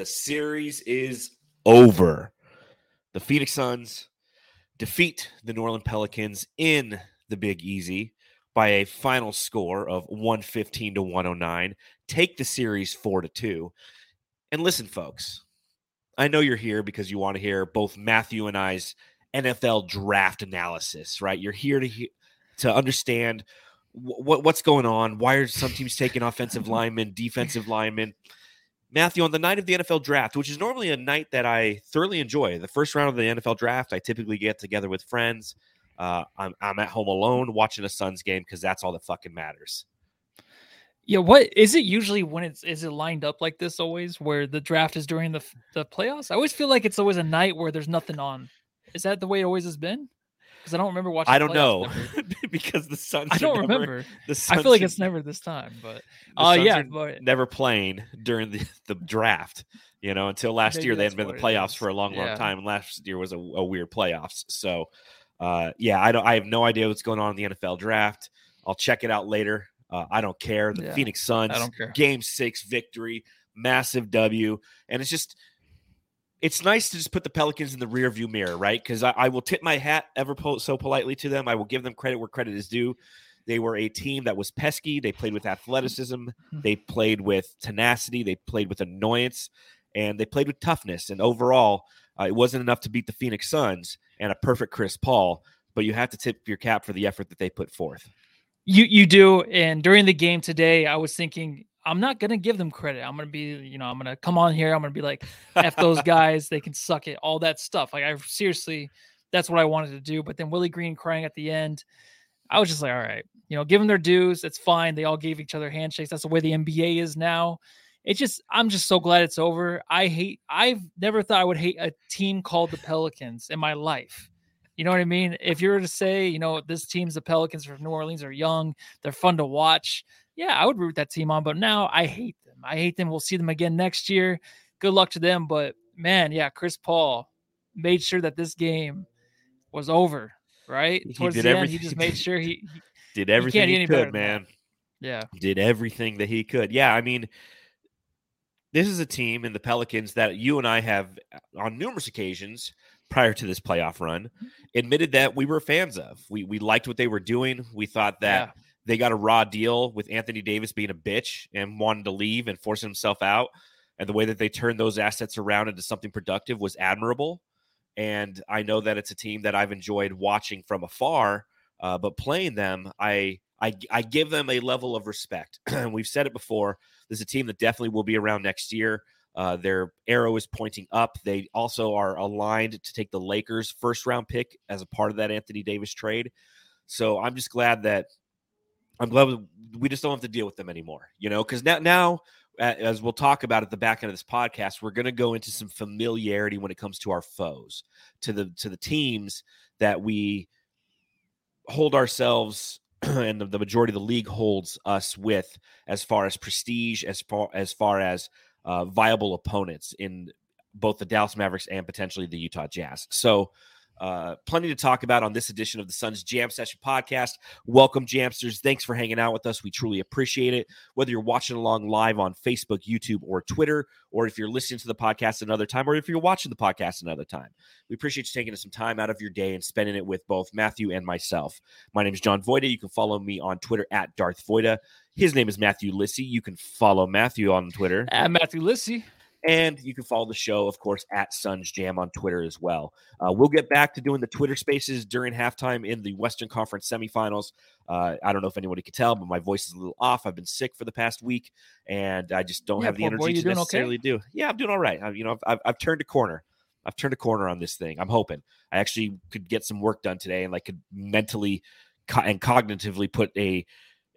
The series is over. The Phoenix Suns defeat the New Orleans Pelicans in the Big Easy by a final score of 115 to 109. Take the series 4 to 2. And listen, folks, I know you're here because you want to hear both Matthew and I's NFL draft analysis, right? You're here to he- to understand what what's going on. Why are some teams taking offensive linemen, defensive linemen? Matthew, on the night of the NFL draft, which is normally a night that I thoroughly enjoy, the first round of the NFL draft, I typically get together with friends. Uh, I'm, I'm at home alone watching a Suns game because that's all that fucking matters. Yeah, what is it usually when it's is it lined up like this always where the draft is during the the playoffs? I always feel like it's always a night where there's nothing on. Is that the way it always has been? Because I don't remember watching. I don't know because the Suns. I don't never, remember. The Suns I feel like it's never this time, but uh, yeah, but never playing during the, the draft. You know, until last year they hadn't been in the playoffs for a long, long Yeah. time. And last year was a, a weird playoffs. So, uh, yeah, I don't. I have no idea what's going on in the NFL draft. I'll check it out later. Uh, I don't care. The Yeah, Phoenix Suns, I don't care. game six victory, massive W, and it's just. It's nice to just put the Pelicans in the rear view mirror, right? Because I, I will tip my hat ever po- so politely to them. I will give them credit where credit is due. They were a team that was pesky. They played with athleticism. They played with tenacity. They played with annoyance, and they played with toughness. And overall, uh, it wasn't enough to beat the Phoenix Suns and a perfect Chris Paul. But you have to tip your cap for the effort that they put forth. You you do. And during the game today, I was thinking I'm not gonna give them credit. I'm gonna be, you know, I'm gonna come on here. I'm gonna be like, F those guys, they can suck it, all that stuff. Like I seriously, that's what I wanted to do. But then Willie Green crying at the end, I was just like, all right, you know, give them their dues. It's fine. They all gave each other handshakes. That's the way the NBA is now. It's just, I'm just so glad it's over. I hate, I've never thought I would hate a team called the Pelicans in my life. You know what I mean? If you were to say, you know, this team's the Pelicans from New Orleans are young, they're fun to watch. Yeah, I would root that team on, but now I hate them. I hate them. We'll see them again next year. Good luck to them. But man, yeah, Chris Paul made sure that this game was over, right? He Towards did the end, everything- he just made sure he, he- Did everything get he could, man. yeah. did everything that he could. Yeah, I mean, this is a team in the Pelicans that you and I have uh, on numerous occasions prior to this playoff run admitted that we were fans of. We we liked what they were doing. We thought that Yeah. They got a raw deal with Anthony Davis being a bitch and wanted to leave and forcing himself out. And the way that they turned those assets around into something productive was admirable. And I know that it's a team that I've enjoyed watching from afar, uh, but playing them, I, I I give them a level of respect. And we've said it before. This is a team that definitely will be around next year. Uh, their arrow is pointing up. They also are aligned to take the Lakers' first round pick as a part of that Anthony Davis trade. So I'm just glad that I'm glad we just don't have to deal with them anymore. You know, because now now as we'll talk about at the back end of this podcast, we're going to go into some familiarity when it comes to our foes, to the to the teams that we hold ourselves and the, majority of the league holds us with as far as prestige, as far as far as uh, viable opponents in both the Dallas Mavericks and potentially the Utah Jazz. So. Uh, plenty to talk about on this edition of the Suns Jam Session podcast. Welcome, Jamsters. Thanks for hanging out with us. We truly appreciate it. Whether you're watching along live on Facebook, YouTube, or Twitter, or if you're listening to the podcast another time, or if you're watching the podcast another time, we appreciate you taking some time out of your day and spending it with both Matthew and myself. My name is John Voida. You can follow me on Twitter at Darth Voida. His name is Matthew Lissy. You can follow Matthew on Twitter. At Matthew Lissy. And you can follow the show, of course, at Suns Jam on Twitter as well. Uh, we'll get back to doing the Twitter spaces during halftime in the Western Conference semifinals. Uh, I don't know if anybody could tell, but my voice is a little off. I've been sick for the past week, and I just don't Yeah, have the boy, energy you to doing okay? necessarily do. Yeah, I'm doing all right. I, you know, I've, I've, I've turned a corner. I've turned a corner on this thing. I'm hoping I actually could get some work done today, and like could mentally co- and cognitively put a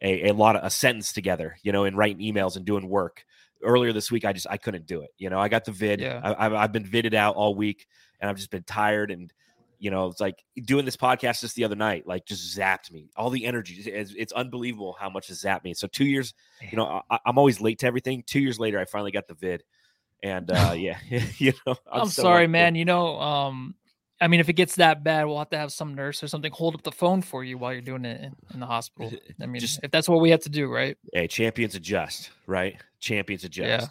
a, a lot of a sentence together, you know, and writing emails and doing work. Earlier this week, I just I couldn't do it. You know, I got the vid. Yeah. I, I've, I've been vidded out all week, and I've just been tired. And you know, it's like doing this podcast just the other night, like just zapped me. All the energy, it's, it's unbelievable how much it zapped me. So two years, you know, I, I'm always late to everything. Two years later, I finally got the vid, and uh yeah, you know, I'm, so sorry, man. You know, um, I mean, if it gets that bad, we'll have to have some nurse or something hold up the phone for you while you're doing it in, in the hospital. I mean, Just- if that's what we have to do, right? Hey, champions adjust, right? Champions adjust. Yeah.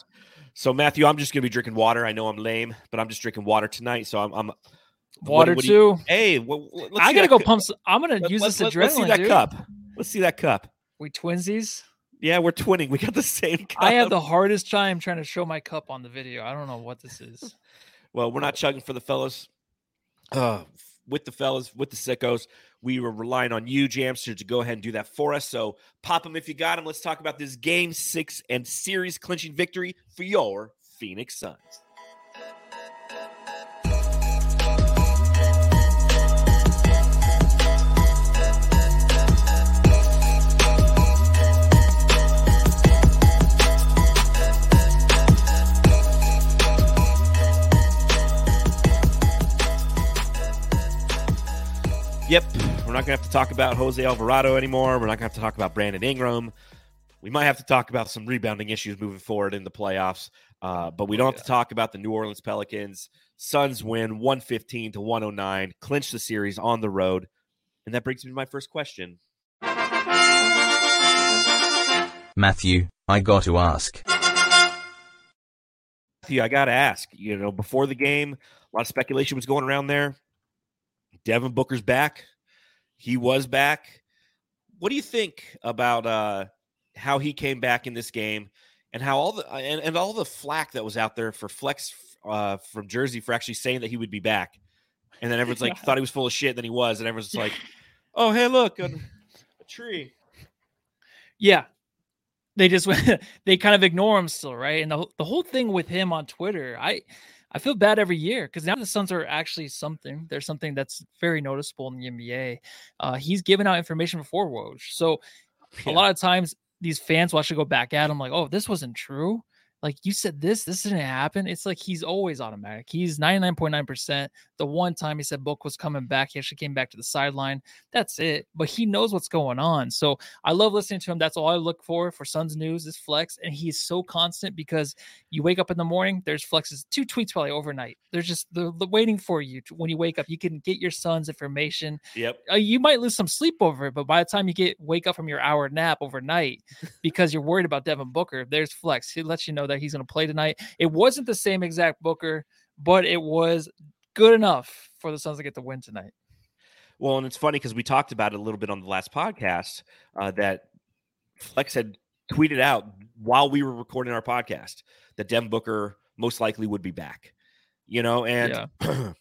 So Matthew, I'm just gonna be drinking water. I know I'm lame, but I'm just drinking water tonight. So I'm, I'm water what, what too. You, hey, well, I gotta go pump. Some, I'm gonna let, use let, this adrenaline. Let's see that dude. cup. Let's see that cup. We twinsies. Yeah, we're twinning. We got the same cup. I have the hardest time trying to show my cup on the video. I don't know what this is. well, we're not chugging for the fellas. Uh, with the fellas, with the sickos, we were relying on you, Jamster, to go ahead and do that for us. So pop them if you got them. Let's talk about this game six and series clinching victory for your Phoenix Suns. Yep, we're not going to have to talk about Jose Alvarado anymore. We're not going to have to talk about Brandon Ingram. We might have to talk about some rebounding issues moving forward in the playoffs, uh, but we don't have to talk about the New Orleans Pelicans. Suns win 115 to 109, clinch the series on the road. And that brings me to my first question. Matthew, I got to ask. Matthew, I got to ask. You know, before the game, a lot of speculation was going around there. Devin Booker's back. He was back. What do you think about uh, how he came back in this game and how all the and, and all the flack that was out there for Flex uh, from Jersey for actually saying that he would be back, and then everyone's like thought he was full of shit. Then he was, and everyone's like, "Oh, hey, look, a, a tree." Yeah, they just they kind of ignore him still, right? And the the whole thing with him on Twitter, I I feel bad every year because now the Suns are actually something. There's something that's very noticeable in the NBA. Uh, he's given out information before Woj, so yeah. a lot of times these fans will actually go back at him like, "Oh, this wasn't true." Like you said, this this didn't happen. It's like he's always automatic. He's 99.9%. The one time he said Book was coming back, he actually came back to the sideline. That's it. But he knows what's going on. So I love listening to him. That's all I look for for Suns News is Flex. And he's so constant because you wake up in the morning, there's Flex's two tweets probably overnight. They're just they're, they're waiting for you to, when you wake up. You can get your Suns information. Yep. Uh, you might lose some sleep over it, but by the time you get wake up from your hour nap overnight because you're worried about Devin Booker, there's Flex. He lets you know that he's going to play tonight. It wasn't the same exact Booker, but it was good enough for the Suns to get the win tonight. Well, and it's funny because we talked about it a little bit on the last podcast uh, that Flex had tweeted out while we were recording our podcast that Devin Booker most likely would be back. You know, and yeah.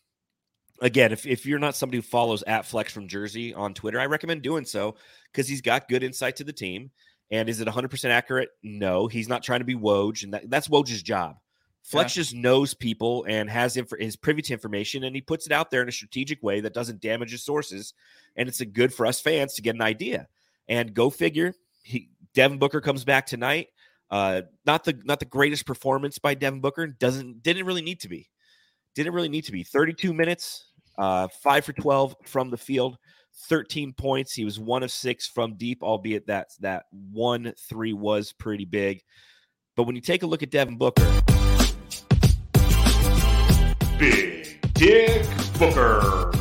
again, if, if you're not somebody who follows at Flex from Jersey on Twitter, I recommend doing so because he's got good insight to the team. And is it 100% accurate? No, he's not trying to be Woj, and that, that's Woj's job. Flex yeah. just knows people and has inf- is privy to information, and he puts it out there in a strategic way that doesn't damage his sources. And it's a good for us fans to get an idea. And go figure, he, Devin Booker comes back tonight. Uh, not the not the greatest performance by Devin Booker. Doesn't didn't really need to be. Didn't really need to be. 32 minutes, uh, five for 12 from the field. 13 points. He was one of six from deep, albeit that that one three was pretty big. But when you take a look at Devin Booker, Big Dick Booker.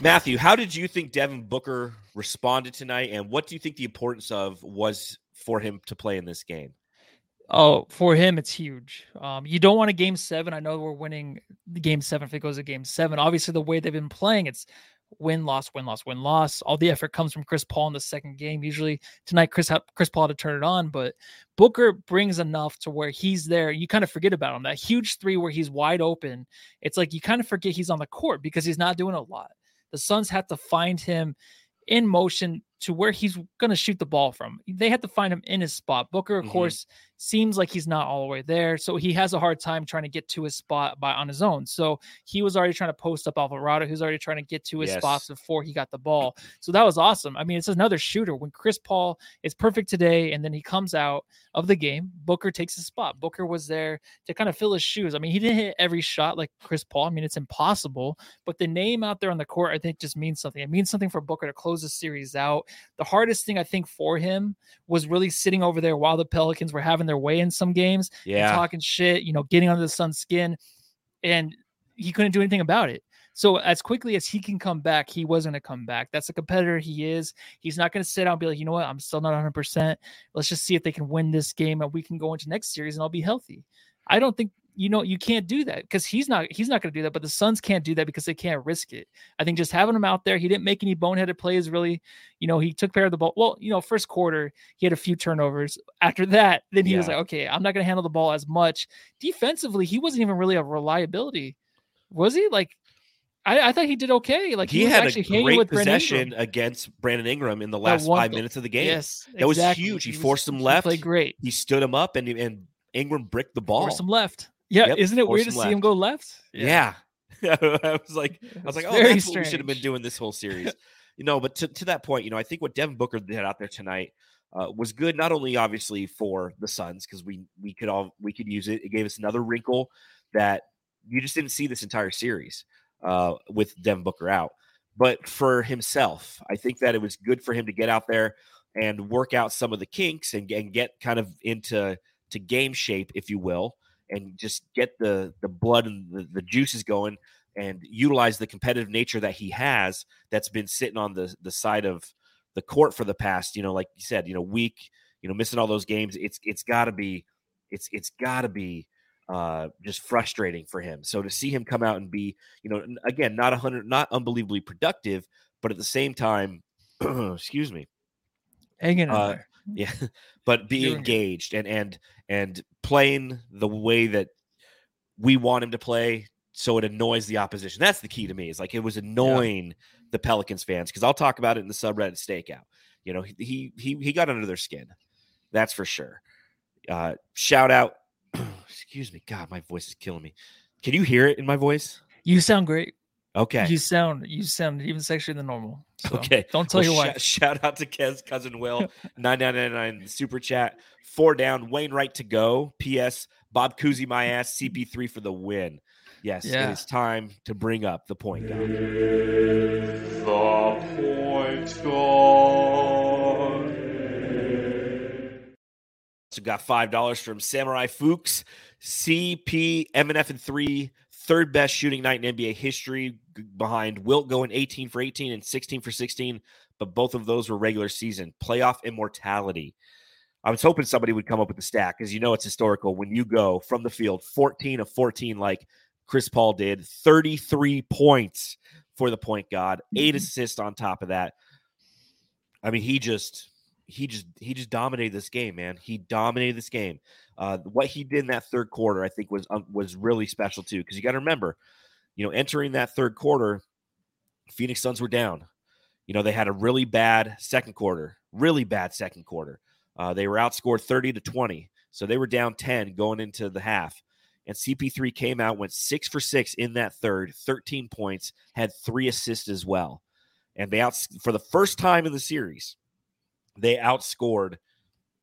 Matthew, how did you think Devin Booker responded tonight, and what do you think the importance of was for him to play in this game? Oh, for him, it's huge. Um, you don't want a game seven. I know we're winning the game seven if it goes to game seven. Obviously, the way they've been playing, it's win, loss, win, loss, win, loss. All the effort comes from Chris Paul in the second game. Usually tonight, Chris Chris Paul had to turn it on, but Booker brings enough to where he's there. You kind of forget about him. That huge three where he's wide open. It's like you kind of forget he's on the court because he's not doing a lot. The Suns have to find him in motion to where he's going to shoot the ball from. They had to find him in his spot. Booker, of mm-hmm. course, seems like he's not all the way there, so he has a hard time trying to get to his spot by on his own. So he was already trying to post up Alvarado, who's already trying to get to his yes. spots before he got the ball. So that was awesome. I mean, it's another shooter. When Chris Paul is perfect today, and then he comes out of the game, Booker takes his spot. Booker was there to kind of fill his shoes. I mean, he didn't hit every shot like Chris Paul. I mean, it's impossible, but the name out there on the court, I think, just means something. It means something for Booker to close the series out. The hardest thing I think for him was really sitting over there while the Pelicans were having their way in some games, yeah, talking shit, you know, getting under the Sun's skin, and he couldn't do anything about it. So as quickly as he can come back, he wasn't going to come back. That's a competitor he is. He's not going to sit down and be like, you know what, I'm still not 100. percent Let's just see if they can win this game and we can go into next series and I'll be healthy. I don't think you know you can't do that because he's not he's not going to do that but the suns can't do that because they can't risk it i think just having him out there he didn't make any boneheaded plays really you know he took care of the ball well you know first quarter he had a few turnovers after that then he was like okay i'm not going to handle the ball as much defensively he wasn't even really a reliability was he like i, I thought he did okay like he, was had a great with possession against Brandon Ingram in the last five goal. minutes of the game. yes That was huge. He was- forced him left. played great He stood him up and and Ingram bricked the ball. forced him left yeah Yep, isn't it weird to him see him go left Yeah. I was like, I was like, oh, that's what we should have been doing this whole series. you know, but to, to that point, you know, I think what Devin Booker did out there tonight uh, was good, not only obviously for the Suns, because we we could all we could use it. It gave us another wrinkle that you just didn't see this entire series uh, with Devin Booker out. But for himself, I think that it was good for him to get out there and work out some of the kinks and, and get kind of into to game shape, if you will, and just get the the blood and the, the juices going and utilize the competitive nature that he has that's been sitting on the the side of the court for the past, you know, like you said, you know, week, you know, missing all those games. It's it's got to be, it's it's got to be uh just frustrating for him. So to see him come out and be, you know, again, not a hundred, not unbelievably productive, but at the same time, excuse me, hanging in uh, there. yeah, but be Doing it. engaged and and and playing the way that we want him to play, so it annoys the opposition. That's the key to me. Is like it was annoying the Pelicans fans because I'll talk about it in the subreddit stakeout. You know, he he he, he got under their skin. That's for sure. Uh, shout out. excuse me, God, my voice is killing me. Can you hear it in my voice? You sound great. Okay. You sound you sound even sexier than normal. So Okay. Don't tell Well, your shou- wife. Shout out to Kez cousin Will, nine nine nine nine super chat. Four down, Wainwright to go. P.S. Bob Cousy my ass. CP three for the win. Yes, Yeah. it is time to bring up the point guard. The point guard. So got five dollars from Samurai Fuchs, CP, MNF and three, third best shooting night in NBA history, behind Wilt going 18 for 18 and 16 for 16. But both of those were regular season playoff immortality. I was hoping somebody would come up with the stack because you know it's historical when you go from the field 14 of 14 like Chris Paul did, 33 points for the point guard, 8 Mhm. assists on top of that. I mean, he just he just he just dominated this game, man. He dominated this game. Uh, what he did in that third quarter, I think, was um, was really special too. Because you got to remember, you know, entering that third quarter, Phoenix Suns were down. You know, they had a really bad second quarter, really bad second quarter. Uh, they were outscored thirty to twenty, so they were down ten going into the half. And CP3 came out, went six for six in that third, 13 points, had three assists as well. And they out for the first time in the series, they outscored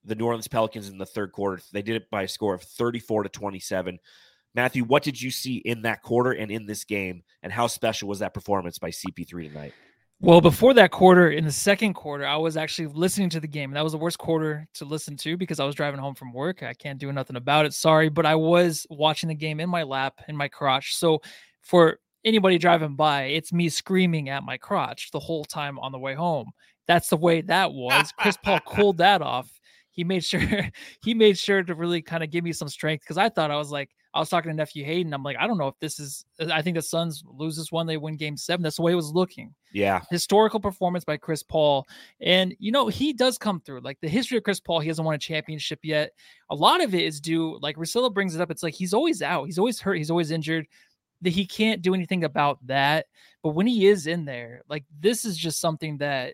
the New Orleans Pelicans in the third quarter. They did it by a score of 34 to 27. Matthew, what did you see in that quarter and in this game? And how special was that performance by CP3 tonight? Well, before that quarter, in the second quarter, I was actually listening to the game. That was the worst quarter to listen to because I was driving home from work. I can't do nothing about it. Sorry, but I was watching the game in my lap, in my crotch. So for anybody driving by, it's me screaming at my crotch the whole time on the way home. That's the way that was. Chris Paul cooled that off. He made sure he made sure to really kind of give me some strength because I thought I was like I was talking to nephew Hayden. I'm like I don't know if this is. Uh, I think the Suns lose this one, they win Game Seven. That's the way it was looking Yeah. historical performance by Chris Paul. And, you know, he does come through. Like the history of Chris Paul, he hasn't won a championship yet. A lot of it is due, like Russillo brings it up. It's like he's always out, he's always hurt, he's always injured. That he can't do anything about that. But when he is in there, like this is just something that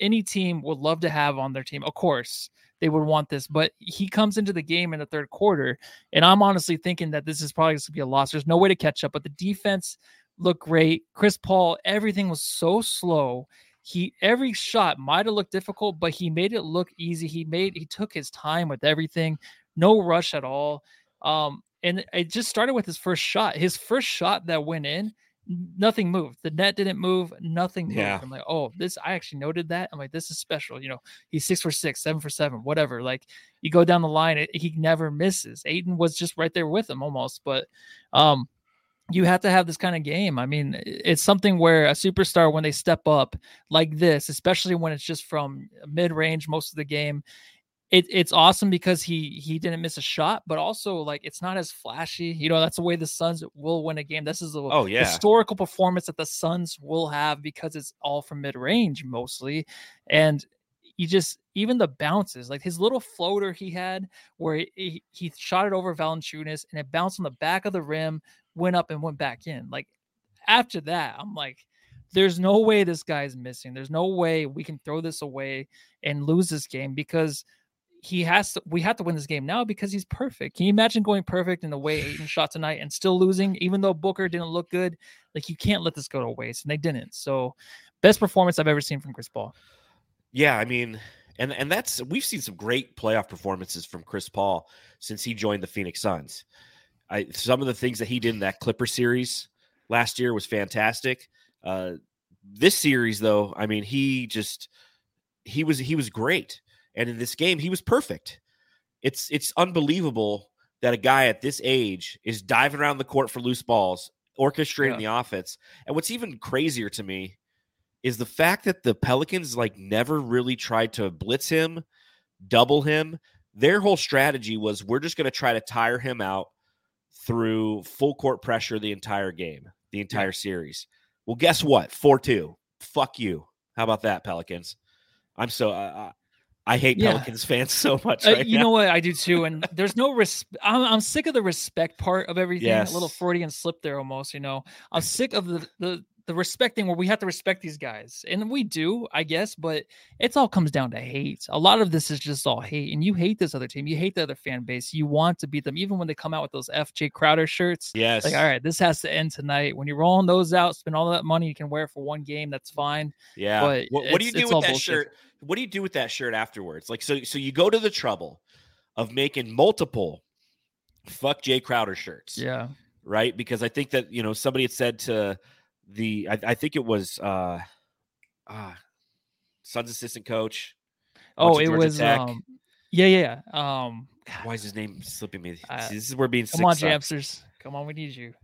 any team would love to have on their team. Of course, they would want this, but he comes into the game in the third quarter, and I'm honestly thinking that this is probably going to be a loss. There's no way to catch up, but the defense looked great. Chris Paul, everything was so slow. He every shot might have looked difficult, but he made it look easy. He made he took his time with everything, no rush at all. Um, and it just started with his first shot. His first shot that went in, nothing moved. The net didn't move. Nothing moved. Yeah. I'm like, oh, this. I actually noted that. I'm like, this is special. You know, he's six for six, seven for seven, whatever. Like you go down the line, it, he never misses. Ayton was just right there with him almost, but um, you have to have this kind of game. I mean, it's something where a superstar, when they step up like this, especially when it's just from mid range most of the game, it, it's awesome because he he didn't miss a shot, but also like it's not as flashy. You know, that's the way the Suns will win a game. This is a Oh, yeah. historical performance that the Suns will have because it's all from mid range mostly, and you just even the bounces like his little floater he had where he, he, he shot it over Valanciunas and it bounced on the back of the rim, went up and went back in. Like after that, I'm like, there's no way this guy's missing. There's no way we can throw this away and lose this game because he has to we have to win this game now because he's perfect. Can you imagine going perfect in the way Ayton shot tonight and still losing, even though Booker didn't look good? Like you can't let this go to waste, and they didn't. So best performance I've ever seen from Chris Paul. Yeah, I mean, and and that's we've seen some great playoff performances from Chris Paul since he joined the Phoenix Suns. I some of the things that he did in that Clipper series last year was fantastic. Uh, this series, though, I mean, he just he was he was great, and in this game, he was perfect. It's it's unbelievable that a guy at this age is diving around the court for loose balls, orchestrating the offense. And what's even crazier to me is the fact that the Pelicans like never really tried to blitz him, double him. Their whole strategy was we're just going to try to tire him out through full court pressure the entire game, the entire series. Well, guess what? 4 2. Fuck you. How about that, Pelicans? I'm so, uh, I hate Yeah. Pelicans fans so much. Uh, right you now. know what I do too, and there's no res. I'm, I'm sick of the respect part of everything. A little Freudian slip there, almost. You know, I'm sick of the the the respecting where we have to respect these guys, and we do, I guess. But it's all comes down to hate. A lot of this is just all hate, and you hate this other team. You hate the other fan base. You want to beat them, even when they come out with those FJ Crowder shirts. Yes. Like, all right, this has to end tonight. When you're rolling those out, spend all that money you can wear for one game. That's fine. Yeah. But what, what do you do with that bullshit. shirt? What do you do with that shirt afterwards? Like, so, so you go to the trouble of making multiple fuck Jae Crowder shirts, Yeah. right? Because I think that you know somebody had said to the, I, I think it was uh, uh Suns assistant coach. Oh, it was. Um, yeah, yeah. yeah. Um, Why is his name slipping me? Uh, See, this is where being Come on. Jamsters. Come on, we need you.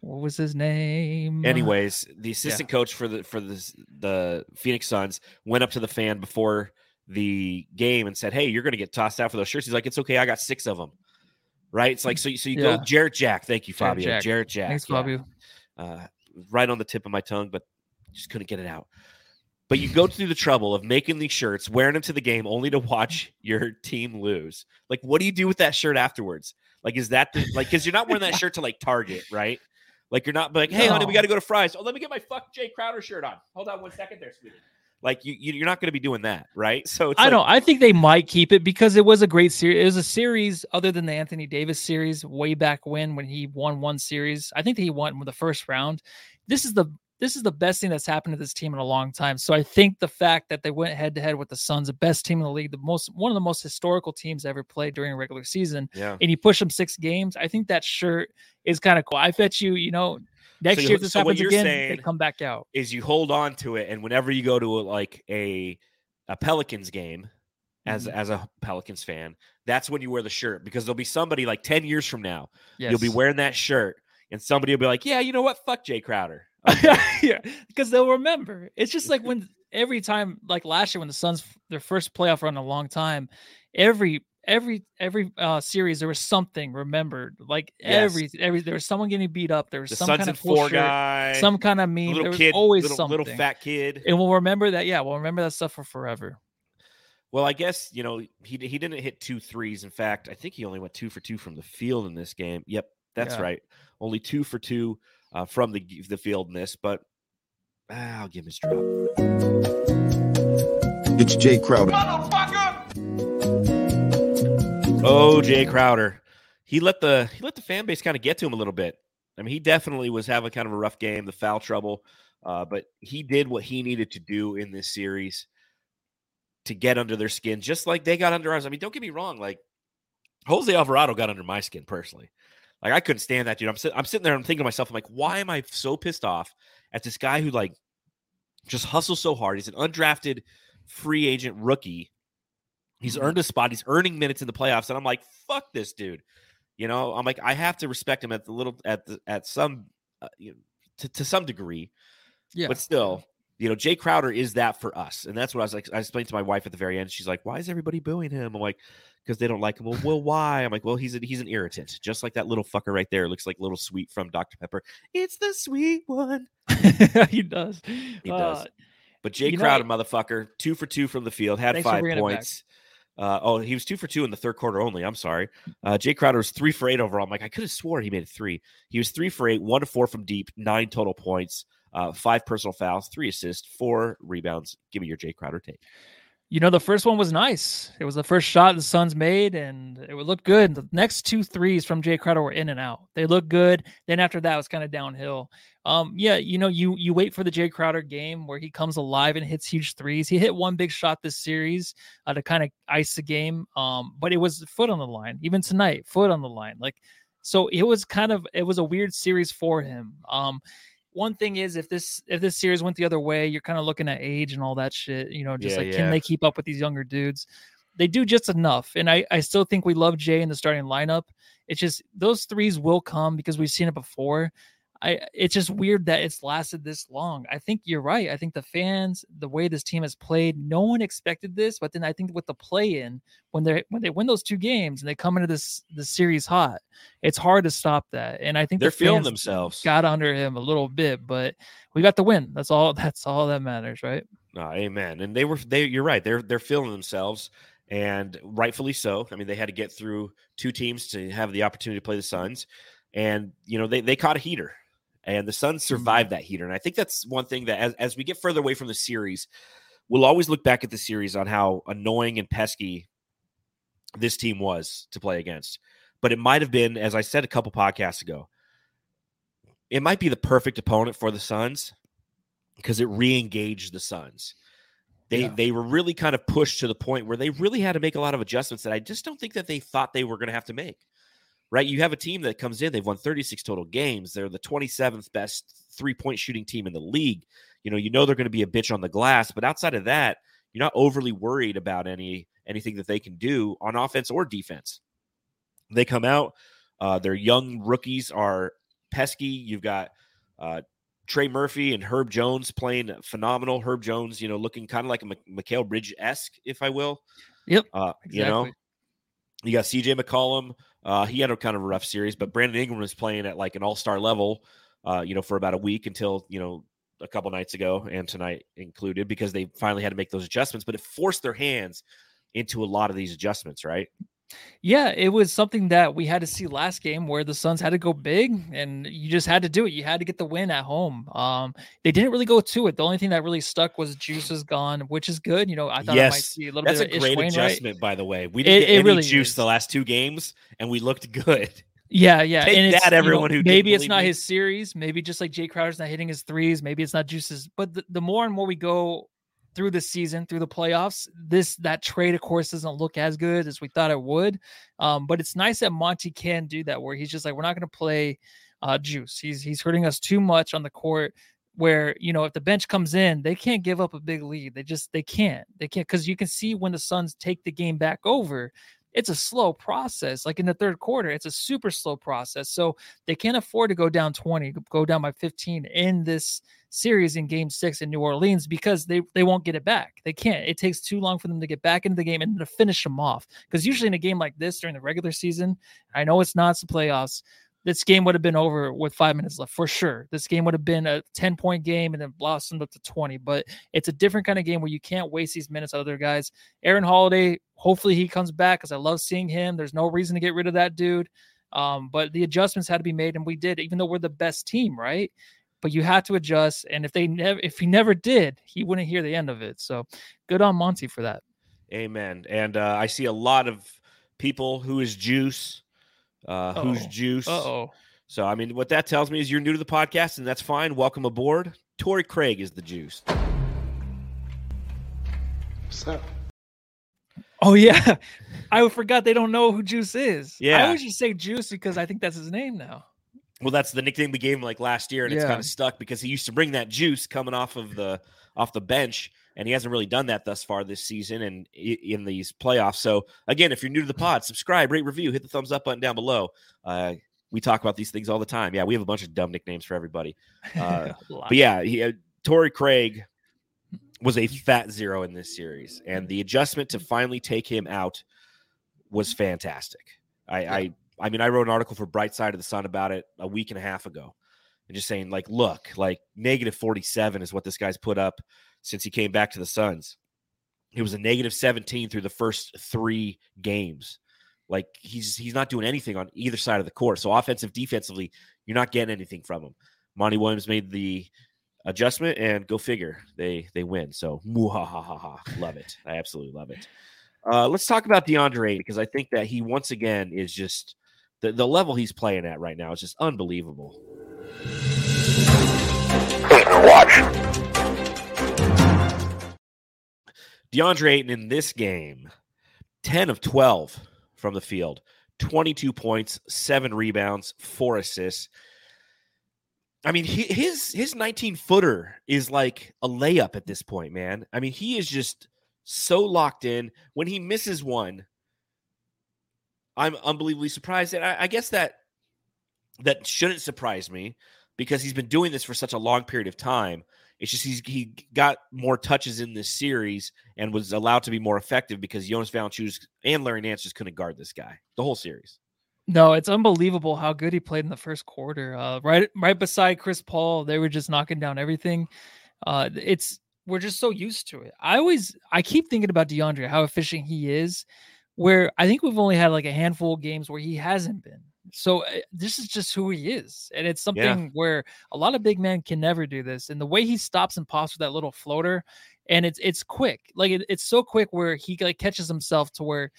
What was his name? Anyways, the assistant coach for the for the the Phoenix Suns went up to the fan before the game and said, "Hey, you're going to get tossed out for those shirts." He's like, "It's okay, I got six of them." Right? It's like so. You, so you Yeah. go, Jarrett Jack. Thank you, Jarrett Fabio. Jack. Jarrett Jack. Thanks, yeah. Fabio. Uh, right on the tip of my tongue, but just couldn't get it out. But you go through the trouble of making these shirts, wearing them to the game, only to watch your team lose. Like, what do you do with that shirt afterwards? Like, is that the, like because you're not wearing that shirt to like Target, right? Like, you're not like, hey, honey, we got to go to Fry's. Oh, let me get my fuck Jae Crowder shirt on. Hold on one second, there, sweetie. Like, you, you you're not going to be doing that, right? So it's I like, don't. I think they might keep it because it was a great series. It was a series other than the Anthony Davis series way back when when he won one series. I think that he won the first round. This is the this is the best thing that's happened to this team in a long time. So I think the fact that they went head to head with the Suns, the best team in the league, the most one of the most historical teams ever played during a regular season, Yeah. and you push them six games, I think that shirt is kind of cool. I bet you, you know, next you- year this so what happens you're again, they saying- come back out. is you hold on to it, and whenever you go to a, like a a Pelicans game, as Mhm. as a Pelicans fan, that's when you wear the shirt because there'll be somebody like ten years from now Yes. you'll be wearing that shirt, and somebody will be like, "Yeah, you know what? Fuck Jae Crowder." yeah, because they'll remember. It's just like when every time, like last year, when the Suns their first playoff run in a long time, every every every uh series there was something remembered. Like Yes. every every there was someone getting beat up. There was The some Suns kind of four shirt, guy, some kind of meme. little there was kid, always little, something. little fat kid. and we'll remember that. Yeah, we'll remember that stuff for forever. Well, I guess you know he he didn't hit two threes. In fact, I think he only went two for two from the field in this game. Yep, that's Yeah. right. Only two for two uh, from the the field in this, but ah, I'll give him his drop. It's Jae Crowder. Oh, Jae Crowder. He let the he let the fan base kind of get to him a little bit. I mean, he definitely was having kind of a rough game, the foul trouble, uh, but he did what he needed to do in this series to get under their skin, just like they got under ours. I mean, don't get me wrong, like Jose Alvarado got under my skin personally. Like I couldn't stand that dude. I'm sit- I'm sitting there, I'm thinking to myself, I'm like, why am I so pissed off at this guy who like just hustles so hard? He's an undrafted free agent rookie. He's earned a spot. He's earning minutes in the playoffs, and I'm like, fuck this dude. You know, I'm like, I have to respect him at the little at the at some uh, you know, to, to some degree. Yeah. But still, you know, Jae Crowder is that for us. And that's what I was like. I explained to my wife at the very end. She's like, why is everybody booing him? I'm like, because they don't like him. Well, well, why? I'm like, well, he's a, he's an irritant, just like that little fucker right there. Looks like little sweet from Dr. Pepper. It's the sweet one. he does. He does. Uh, But Jae you know, Crowder, motherfucker, two for two from the field, had five points. Uh, oh, he was two for two in the third quarter only. I'm sorry. Uh, Jae Crowder was three for eight overall. I'm like, I could have swore he made three. He was three for eight, one to four from deep, nine total points, uh, five personal fouls, three assists, four rebounds. Give me your Jae Crowder take. You know, the first one was nice. It was the first shot the Suns made, and it would look good. The next two threes from Jae Crowder were in and out. They looked good. Then after that, was kind of downhill. Um, yeah, you know, you you wait for the Jae Crowder game where he comes alive and hits huge threes. He hit one big shot this series uh, to kind of ice the game. Um, but it was foot on the line. Even tonight, foot on the line. Like, so it was kind of it was a weird series for him. Um, one thing is if this if this series went the other way, you're kind of looking at age and all that shit. You know, just Yeah, like yeah. can they keep up with these younger dudes? They do just enough, and I I still think we love Jae in the starting lineup. It's just those threes will come because we've seen it before. I it's just weird that it's lasted this long. I think you're right. I think the fans, the way this team has played, no one expected this. But then I think with the play in, when they when they win those two games and they come into this the series hot, it's hard to stop that. And I think They're the feeling themselves. got under him a little bit, but we got the win. That's all. That's all that matters, right? Amen. And they were they you're right. They're they're feeling themselves and rightfully so. I mean, they had to get through two teams to have the opportunity to play the Suns. And you know, they they caught a heater. And the Suns mm-hmm. survived that heater. And I think that's one thing that as, as we get further away from the series, we'll always look back at the series on how annoying and pesky this team was to play against. But it might have been, as I said a couple podcasts ago, it might be the perfect opponent for the Suns because it re-engaged the Suns. They Yeah. they were really kind of pushed to the point where they really had to make a lot of adjustments that I just don't think that they thought they were going to have to make. Right? You have a team that comes in, they've won 36 total games. They're the 27th best three-point shooting team in the league. You know, you know they're going to be a bitch on the glass, but outside of that, you're not overly worried about any anything that they can do on offense or defense. They come out, uh, their young rookies are pesky. You've got uh, Trey Murphy and Herb Jones playing phenomenal. Herb Jones, you know, looking kind of like a Mikal Bridge esque, if I will. Yep, Uh, You know, you got CJ McCollum. Uh, he had a kind of a rough series, but Brandon Ingram was playing at like an all star level, uh, you know, for about a week until, you know, a couple nights ago and tonight included because they finally had to make those adjustments, but it forced their hands into a lot of these adjustments, right? Yeah, it was something that we had to see last game where the Suns had to go big and you just had to do it. You had to get the win at home. Um, they didn't really go to it. The only thing that really stuck was Juice is gone, which is good. You know, I thought I might Yes, see a little That's bit of a great Wainwright. adjustment, by the way. We didn't It- get it any really juice is. the last two games, and we looked good. Yeah, yeah. Take and that, you know, everyone who maybe it's not me. his series. Maybe just like Jae Crowder's not hitting his threes. Maybe it's not Juice's. But the, the more and more we go through the season, through the playoffs, this that trade, of course, doesn't look as good as we thought it would. Um, but it's nice that Monty can do that, where he's just like, we're not going to play uh, Juice. He's he's hurting us too much on the court. Where you know if the bench comes in, they can't give up a big lead. They just they can't. They can't because you can see when the Suns take the game back over, it's a slow process. Like in the third quarter, it's a super slow process. So they can't afford to go down 20, go down by 15 in this series in game six in New Orleans because they, they won't get it back. They can't. It takes too long for them to get back into the game and to finish them off. Because usually in a game like this during the regular season, I know it's not the playoffs. This game would have been over with five minutes left for sure. This game would have been a 10 point game and then blossomed up to 20. But it's a different kind of game where you can't waste these minutes on other guys. Aaron Holiday, hopefully he comes back because I love seeing him. There's no reason to get rid of that dude. Um, but the adjustments had to be made, and we did, even though we're the best team, right? But you had to adjust, and if they never, if he never did, he wouldn't hear the end of it. So, good on Monty for that. Amen. And uh, I see a lot of people who is juice, uh, who's Uh-oh. juice. Uh oh. So I mean, what that tells me is you're new to the podcast, and that's fine. Welcome aboard. Torrey Craig is the juice. What's up? Oh yeah, I forgot they don't know who Juice is. Yeah, I Yeah. always just say Juice because I think that's his name now. Well, that's the nickname we gave him like last year, and it's Yeah. kind of stuck because he used to bring that juice coming off of the off the bench and he hasn't really done that thus far this season and in these playoffs. So again, if you're new to the pod, subscribe, rate, review, hit the thumbs up button down below. Uh, we talk about these things all the time. Yeah, we have a bunch of dumb nicknames for everybody. Uh, but yeah, he, uh, Torrey Craig was a fat zero in this series, and the adjustment to finally take him out was fantastic. I, I, I mean, I wrote an article for Bright Side of the Sun about it a week and a half ago, and just saying, like, look, like negative forty-seven is what this guy's put up since he came back to the Suns. He was a negative seventeen through the first three games. Like he's he's not doing anything on either side of the court. So offensive, defensively, you're not getting anything from him. Monty Williams made the adjustment, and go figure, they they win. So ha ha ha. love it. I absolutely love it. Uh, let's talk about DeAndre because I think that he once again is just the, the level he's playing at right now is just unbelievable. DeAndre Ayton in this game, 10 of 12 from the field, 22 points, seven rebounds, four assists. I mean, his his 19 footer is like a layup at this point, man. I mean, he is just so locked in. When he misses one, I'm unbelievably surprised, and I, I guess that that shouldn't surprise me because he's been doing this for such a long period of time. It's just he's he got more touches in this series and was allowed to be more effective because Jonas Valanciunas and Larry Nance just couldn't guard this guy the whole series. No, it's unbelievable how good he played in the first quarter. Uh, right, right beside Chris Paul, they were just knocking down everything. Uh, it's we're just so used to it. I always, I keep thinking about DeAndre, how efficient he is. Where I think we've only had like a handful of games where he hasn't been. So uh, this is just who he is, and it's something where a lot of big men can never do this. And the way he stops and pops with that little floater, and it's it's quick, like it, it's so quick where he like catches himself to where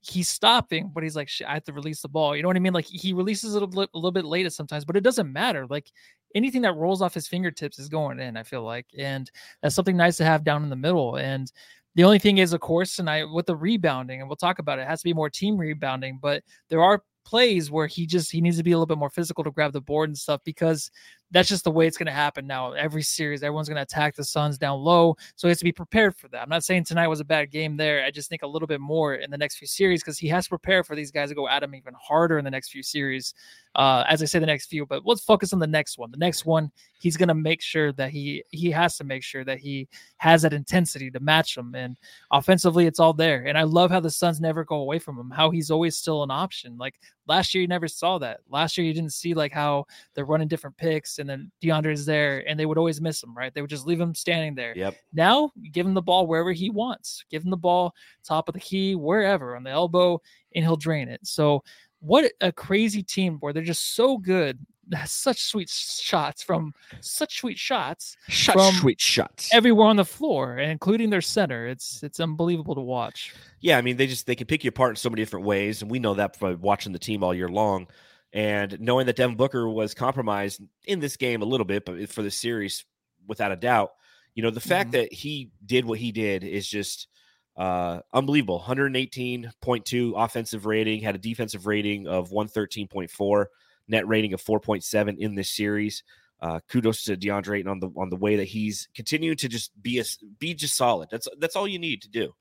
he's stopping, but he's like, Shit, I have to release the ball. You know what I mean? Like he releases it a little, a little bit later sometimes, but it doesn't matter. Like anything that rolls off his fingertips is going in. I feel like, and that's something nice to have down in the middle. And the only thing is, of course, and I with the rebounding, and we'll talk about it, it has to be more team rebounding. But there are plays where he just he needs to be a little bit more physical to grab the board and stuff because that's just the way it's going to happen now. Every series, everyone's going to attack the Suns down low, so he has to be prepared for that. I'm not saying tonight was a bad game there. I just think a little bit more in the next few series because he has to prepare for these guys to go at him even harder in the next few series. Uh, as I say, the next few, but let's focus on the next one. The next one, he's going to make sure that he he has to make sure that he has that intensity to match them. And offensively, it's all there. And I love how the Suns never go away from him. How he's always still an option. Like last year, you never saw that. Last year, you didn't see like how they're running different picks, and then DeAndre's there, and they would always miss him. Right? They would just leave him standing there. Yep. Now, give him the ball wherever he wants. Give him the ball top of the key, wherever on the elbow, and he'll drain it. So, what a crazy team where they're just so good. Such sweet shots from such sweet shots Shut From sweet shots. everywhere on the floor, including their center. It's it's unbelievable to watch. Yeah, I mean, they just they can pick you apart in so many different ways, and we know that by watching the team all year long, and knowing that Devin Booker was compromised in this game a little bit, but for the series, without a doubt, you know, the fact Mhm. that he did what he did is just uh unbelievable. 118.2 offensive rating, had a defensive rating of 113.4, net rating of 4.7 in this series. Uh, kudos to DeAndre Ayton on the on the way that he's continuing to just be a be just solid. That's that's all you need to do.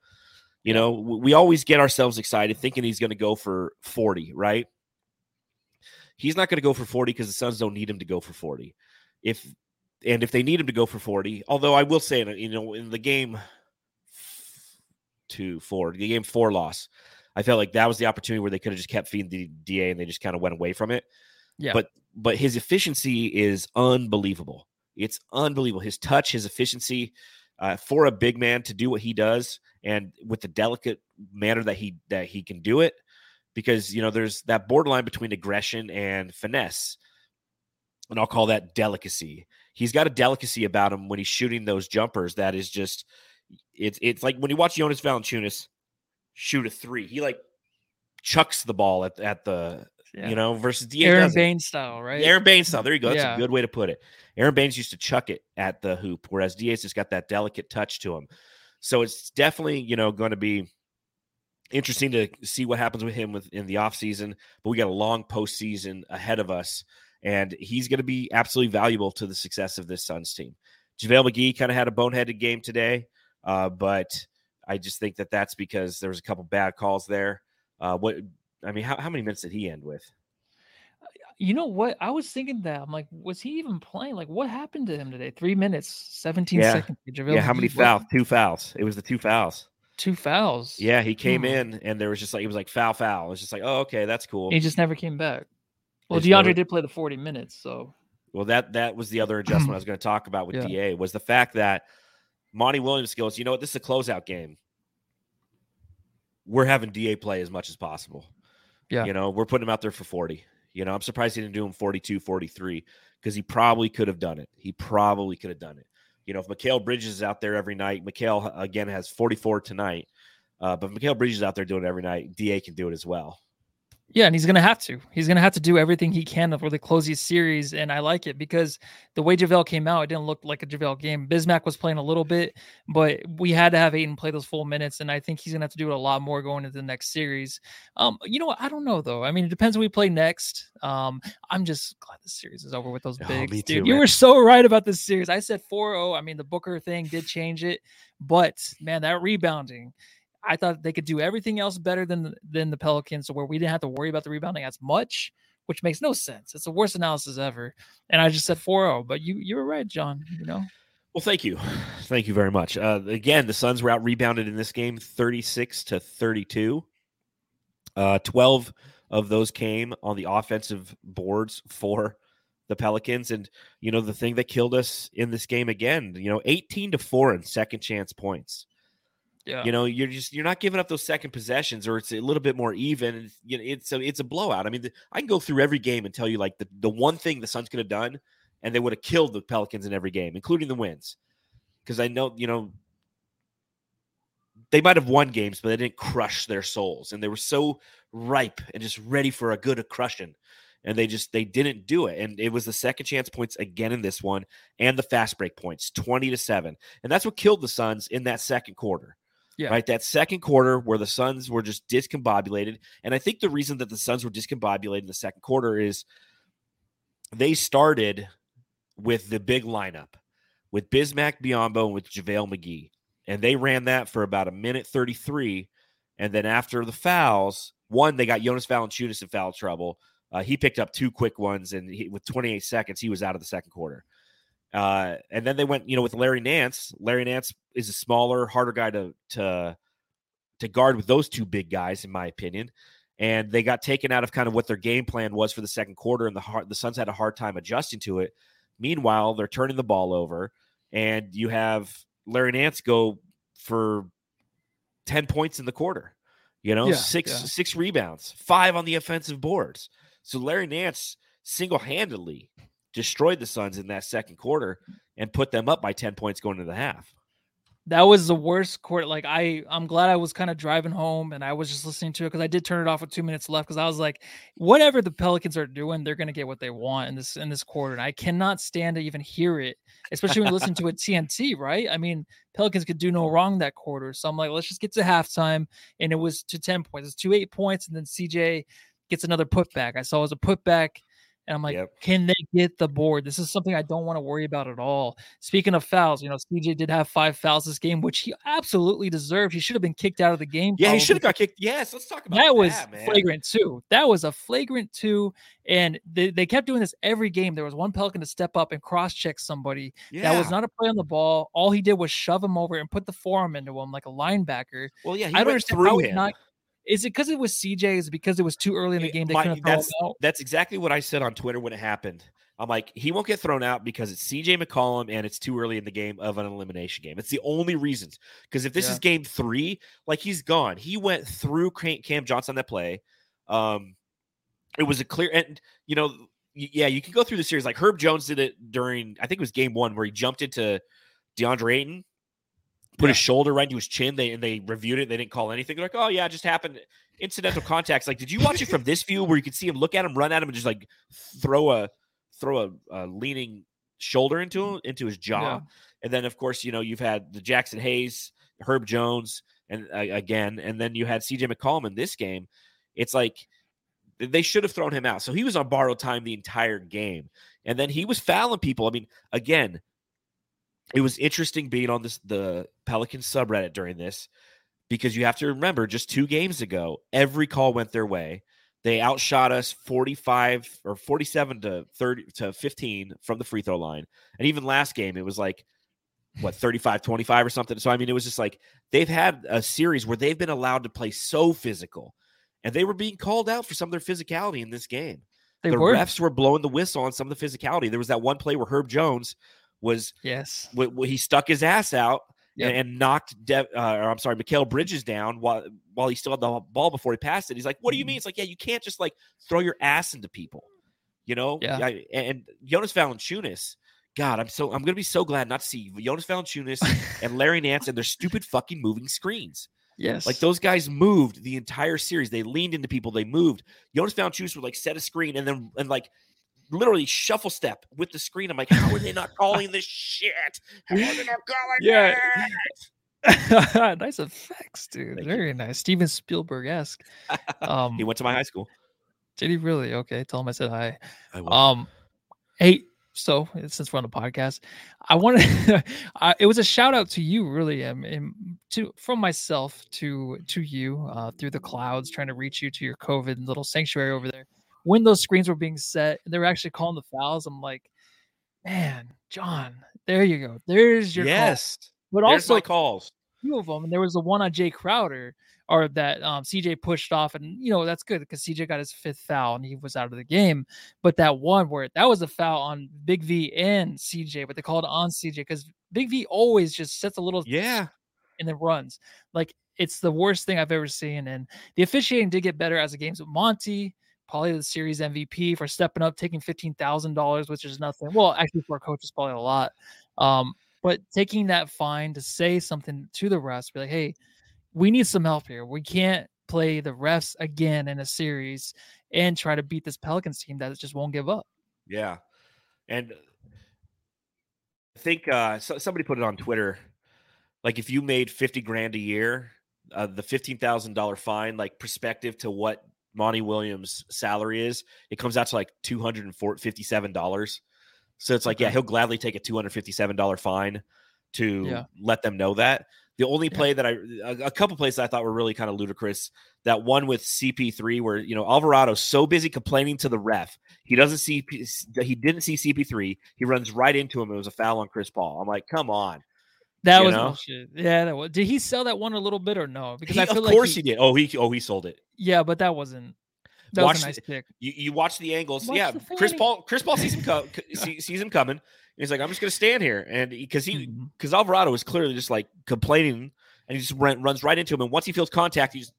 You know, we always get ourselves excited thinking he's going to go for 40, right? He's not going to go for 40 because the Suns don't need him to go for 40. If and if they need him to go for 40, although I will say, you know, in the game two, four, the game four loss, I felt like that was the opportunity where they could have just kept feeding the DA and they just kind of went away from it. Yeah. But but his efficiency is unbelievable. It's unbelievable. His touch, his efficiency uh, for a big man to do what he does, and with the delicate manner that he that he can do it, because you know there's that borderline between aggression and finesse, and I'll call that delicacy. He's got a delicacy about him when he's shooting those jumpers that is just it's it's like when you watch Jonas Valanciunas shoot a three, he like chucks the ball at at the Yeah. you know versus Da Aaron doesn't. Baynes style, right? Aron Baynes style. There you go. That's Yeah. a good way to put it. Aron Baynes used to chuck it at the hoop, whereas Diaz just got that delicate touch to him. So it's definitely, you know, going to be interesting to see what happens with him with in the offseason. But we got a long postseason ahead of us, and he's going to be absolutely valuable to the success of this Suns team. JaVale McGee kind of had a boneheaded game today. Uh, but I just think that that's because there was a couple bad calls there. Uh, what I mean, how, how many minutes did he end with? You know what? I was thinking that. I'm like, was he even playing? Like, what happened to him today? Three minutes, 17 Yeah. seconds. Yeah, how many fouls? Two fouls. It was the two fouls. Two fouls. Yeah, he came Hmm. in and there was just like he was like foul, foul. It was just like, oh, okay, that's cool. He just never came back. Well, There's DeAndre no- did play the 40 minutes, so Well, that that was the other adjustment I was going to talk about with Yeah. Da was the fact that Monty Williams goes, you know what, this is a closeout game. We're having Da play as much as possible. Yeah. You know, we're putting him out there for 40. You know, I'm surprised he didn't do him 42, 43 because he probably could have done it. He probably could have done it. You know, if Mikal Bridges is out there every night, Mikal again has 44 tonight. Uh, but if Mikal Bridges is out there doing it every night, Da can do it as well. Yeah, and he's gonna have to. He's gonna have to do everything he can to really close these series, and I like it because the way JaVale came out, it didn't look like a JaVale game. Bismack was playing a little bit, but we had to have Ayton play those full minutes, and I think he's gonna have to do it a lot more going into the next series. Um, you know what? I don't know though. I mean, it depends when we play next. Um, I'm just glad the series is over with those Oh, bigs, dude. too, you were so right about this series. I said 4-0. I mean, the Booker thing did change it, but man, that rebounding. I thought they could do everything else better than than the Pelicans, where we didn't have to worry about the rebounding as much, which makes no sense. It's the worst analysis ever. And I just said 4-0, but you you were right, John. You know, Well, thank you. Thank you very much. Uh, again, the Suns were out rebounded in this game 36 to 32. Uh, 12 of those came on the offensive boards for the Pelicans. And, you know, the thing that killed us in this game again, you know, 18 to 4 in second chance points. Yeah, You know, you're just you're not giving up those second possessions, or it's a little bit more even. You know, it's a it's a blowout. I mean, the, I can go through every game and tell you like the, the one thing the Suns could have done, and they would have killed the Pelicans in every game, including the wins. Because I know, you know, they might have won games, but they didn't crush their souls, and they were so ripe and just ready for a good crushing. And they just they didn't do it. And it was the second chance points again in this one, and the fast break points, 20 to 7. And that's what killed the Suns in that second quarter. Yeah. Right. That second quarter where the Suns were just discombobulated. And I think the reason that the Suns were discombobulated in the second quarter is they started with the big lineup with Bismack Biyombo and with JaVale McGee. And they ran that for about a minute 33. And then after the fouls, one, they got Jonas Valanciunas in foul trouble. Uh, he picked up two quick ones, and he, with 28 seconds, he was out of the second quarter. Uh, and then they went, you know, with Larry Nance. Larry Nance is a smaller, harder guy to to to guard with those two big guys, in my opinion. And they got taken out of kind of what their game plan was for the second quarter, and the hard, the Suns had a hard time adjusting to it. Meanwhile, they're turning the ball over, and you have Larry Nance go for 10 points in the quarter. You know, Yeah, six yeah. six rebounds, five on the offensive boards. So Larry Nance single-handedly destroyed the Suns in that second quarter and put them up by 10 points going into the half. that was the worst quarter. Like I, I'm glad I was kind of driving home and I was just listening to it because I did turn it off with two minutes left because I was like, whatever the Pelicans are doing, they're gonna get what they want in this in this quarter. And I cannot stand to even hear it, especially when you listen to it TNT, right? I mean, Pelicans could do no wrong that quarter. So I'm like, let's just get to halftime, and it was to ten points. It's to eight points, and then CJ gets another putback. I saw it was a putback. And I'm like, Yep. can they get the board? This is something I don't want to worry about at all. Speaking of fouls, you know, CJ did have five fouls this game, which he absolutely deserved. He should have been kicked out of the game. Yeah, he should have got kicked. Yes, let's talk about That That was man. flagrant too. That was a flagrant two, and they, they kept doing this every game. There was one Pelican to step up and cross check somebody. Yeah. That was not a play on the ball. All he did was shove him over and put the forearm into him like a linebacker. Well, yeah, he I don't went understand through him. not. Is it because it was CJ? Is it because it was too early in the game? They might- couldn't throw him that's out? that's exactly what I said on Twitter when it happened. I'm like, he won't get thrown out because it's CJ McCollum and it's too early in the game of an elimination game. It's the only reasons. Because if this Yeah. is game three, like he's gone. He went through Cam Cam Johnson that play. Um, it was a clear and you know, yeah, you can go through the series. Like Herb Jones did it during, I think it was game one where he jumped into DeAndre Ayton, put his shoulder right into his chin. They and they reviewed it. They didn't call anything. They're like, oh yeah, it just happened. Incidental contacts. Like, did you watch it from this view where you could see him look at him, run at him, and just like throw a throw a, a leaning shoulder into him into his jaw? Yeah. And then of course, you know, you've had the Jaxson Hayes, Herb Jones, and uh, again, and then you had CJ McCollum in this game. It's like they should have thrown him out. So he was on borrowed time the entire game. And then he was fouling people. I mean, again, it was interesting being on this the Pelican subreddit during this because you have to remember just two games ago, every call went their way. They outshot us 45 or 47 to 30 to 15 from the free throw line. And even last game, it was like what 35 25 or something. So I mean, it was just like they've had a series where they've been allowed to play so physical, and they were being called out for some of their physicality in this game. They the were. refs were blowing the whistle on some of the physicality. There was that one play where Herb Jones was Yes. wh- wh- he stuck his ass out Yep. and, and knocked De- uh, or I'm sorry, Mikal Bridges down while while he still had the ball before he passed it. He's like, "What do you mean?" It's like, "Yeah, you can't just like throw your ass into people." You know? Yeah. I- and Jonas Valanciunas, God, I'm so I'm gonna be so glad not to see Jonas Valanciunas and Larry Nance and their stupid fucking moving screens. Yes. Like those guys moved the entire series. They leaned into people. They moved. Jonas Valanciunas would like set a screen and then and like literally shuffle step with the screen. I'm like, how are they not calling this shit? How are they not calling Yeah. it? nice effects, dude. Thank you. Very nice. Steven Spielberg esque. Um, He went to my high school. did he really? Okay, tell him I said hi. I will. Um, hey, so since we're on the podcast, I wanted it was a shout out to you, really, um, and to from myself to to you uh, through the clouds, trying to reach you to your COVID little sanctuary over there. When those screens were being set, and they were actually calling the fouls. I'm like, man, John, there you go. There's your call. yes. But There's also calls. few of them, and there was the one on Jae Crowder, or that um, CJ pushed off, and you know that's good because CJ got his fifth foul and he was out of the game. But that one where that was a foul on Big V and CJ, but they called on CJ because Big V always just sets a little Yeah. and then runs. Like it's the worst thing I've ever seen. And the officiating did get better as the games with Monty. Probably the series MVP for stepping up, taking fifteen thousand dollars, which is nothing. Well, actually, for a coach, it's probably a lot. Um, but taking that fine to say something to the refs, be like, "Hey, we need some help here. We can't play the refs again in a series and try to beat this Pelicans team that just won't give up." Yeah. And I think uh, so, somebody put it on Twitter. Like if you made 50 grand a year, uh, the $15,000 fine, like perspective to what Monty Williams' salary is, it comes out to like $257. So it's like, yeah, he'll gladly take a $257 fine to Yeah. let them know that. The only Yeah. play that I, a, a couple plays that I thought were really kind of ludicrous. That one with CP3, where you know Alvarado's so busy complaining to the ref, he doesn't see, he didn't see CP3. He runs right into him. It was a foul on Chris Paul. I'm like, come on. That You was know? bullshit. Yeah, that was. Did he sell that one a little bit or no? Because He- I feel like. of like course he, did. Oh, he oh he sold it. Yeah, but that wasn't. That Watch was a the- nice pick. You, you watch the angles. Watch yeah, the Chris. Paul. Chris Paul sees him co- see, sees him coming. He's like, I'm just gonna stand here, and because he because mm-hmm. Alvarado is clearly just like complaining, and he just run, runs right into him. And once he feels contact, he's,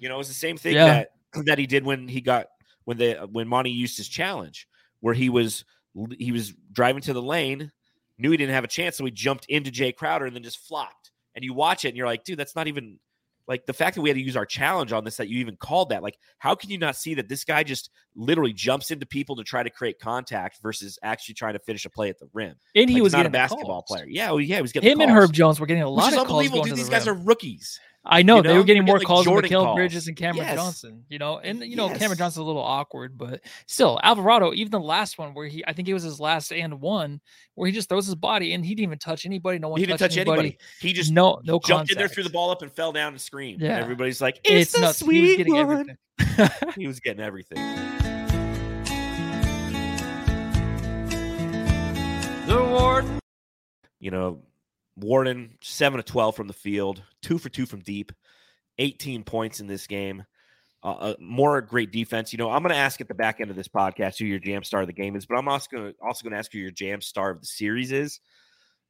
you know, it's the same thing Yeah. that that he did when he got when the when Monty used his challenge, where he was he was driving to the lane, knew he didn't have a chance, so he jumped into Jae Crowder and then just flopped. And you watch it, and you're like, dude, that's not even like the fact that we had to use our challenge on this that you even called that. Like, how can you not see that this guy just literally jumps into people to try to create contact versus actually trying to finish a play at the rim? And he was not a the basketball calls. player. Yeah, oh, yeah, he was getting Him and Herb Jones were getting a which lot is of calls unbelievable. Dude, to these the guys are rookies. I know you they were getting We're more like, calls than Jordan Mikal calls. Bridges and Cameron Yes. Johnson. You know, and you know Yes. Cameron Johnson's a little awkward, but still Alvarado. Even the last one where he, I think it was his last and one, where he just throws his body and he didn't even touch anybody. No one He didn't touch anybody. He just no, no jumped in there, threw the ball up, and fell down and screamed. Yeah. And everybody's like, It's, "It's, a nuts. He was sweet getting one." He was getting everything. the warden. You know, Warden seven to twelve from the field, two for two from deep, eighteen points in this game. Uh, uh, more great defense. You know, I'm going to ask at the back end of this podcast who your jam star of the game is, but I'm also going to also going to ask who your jam star of the series is.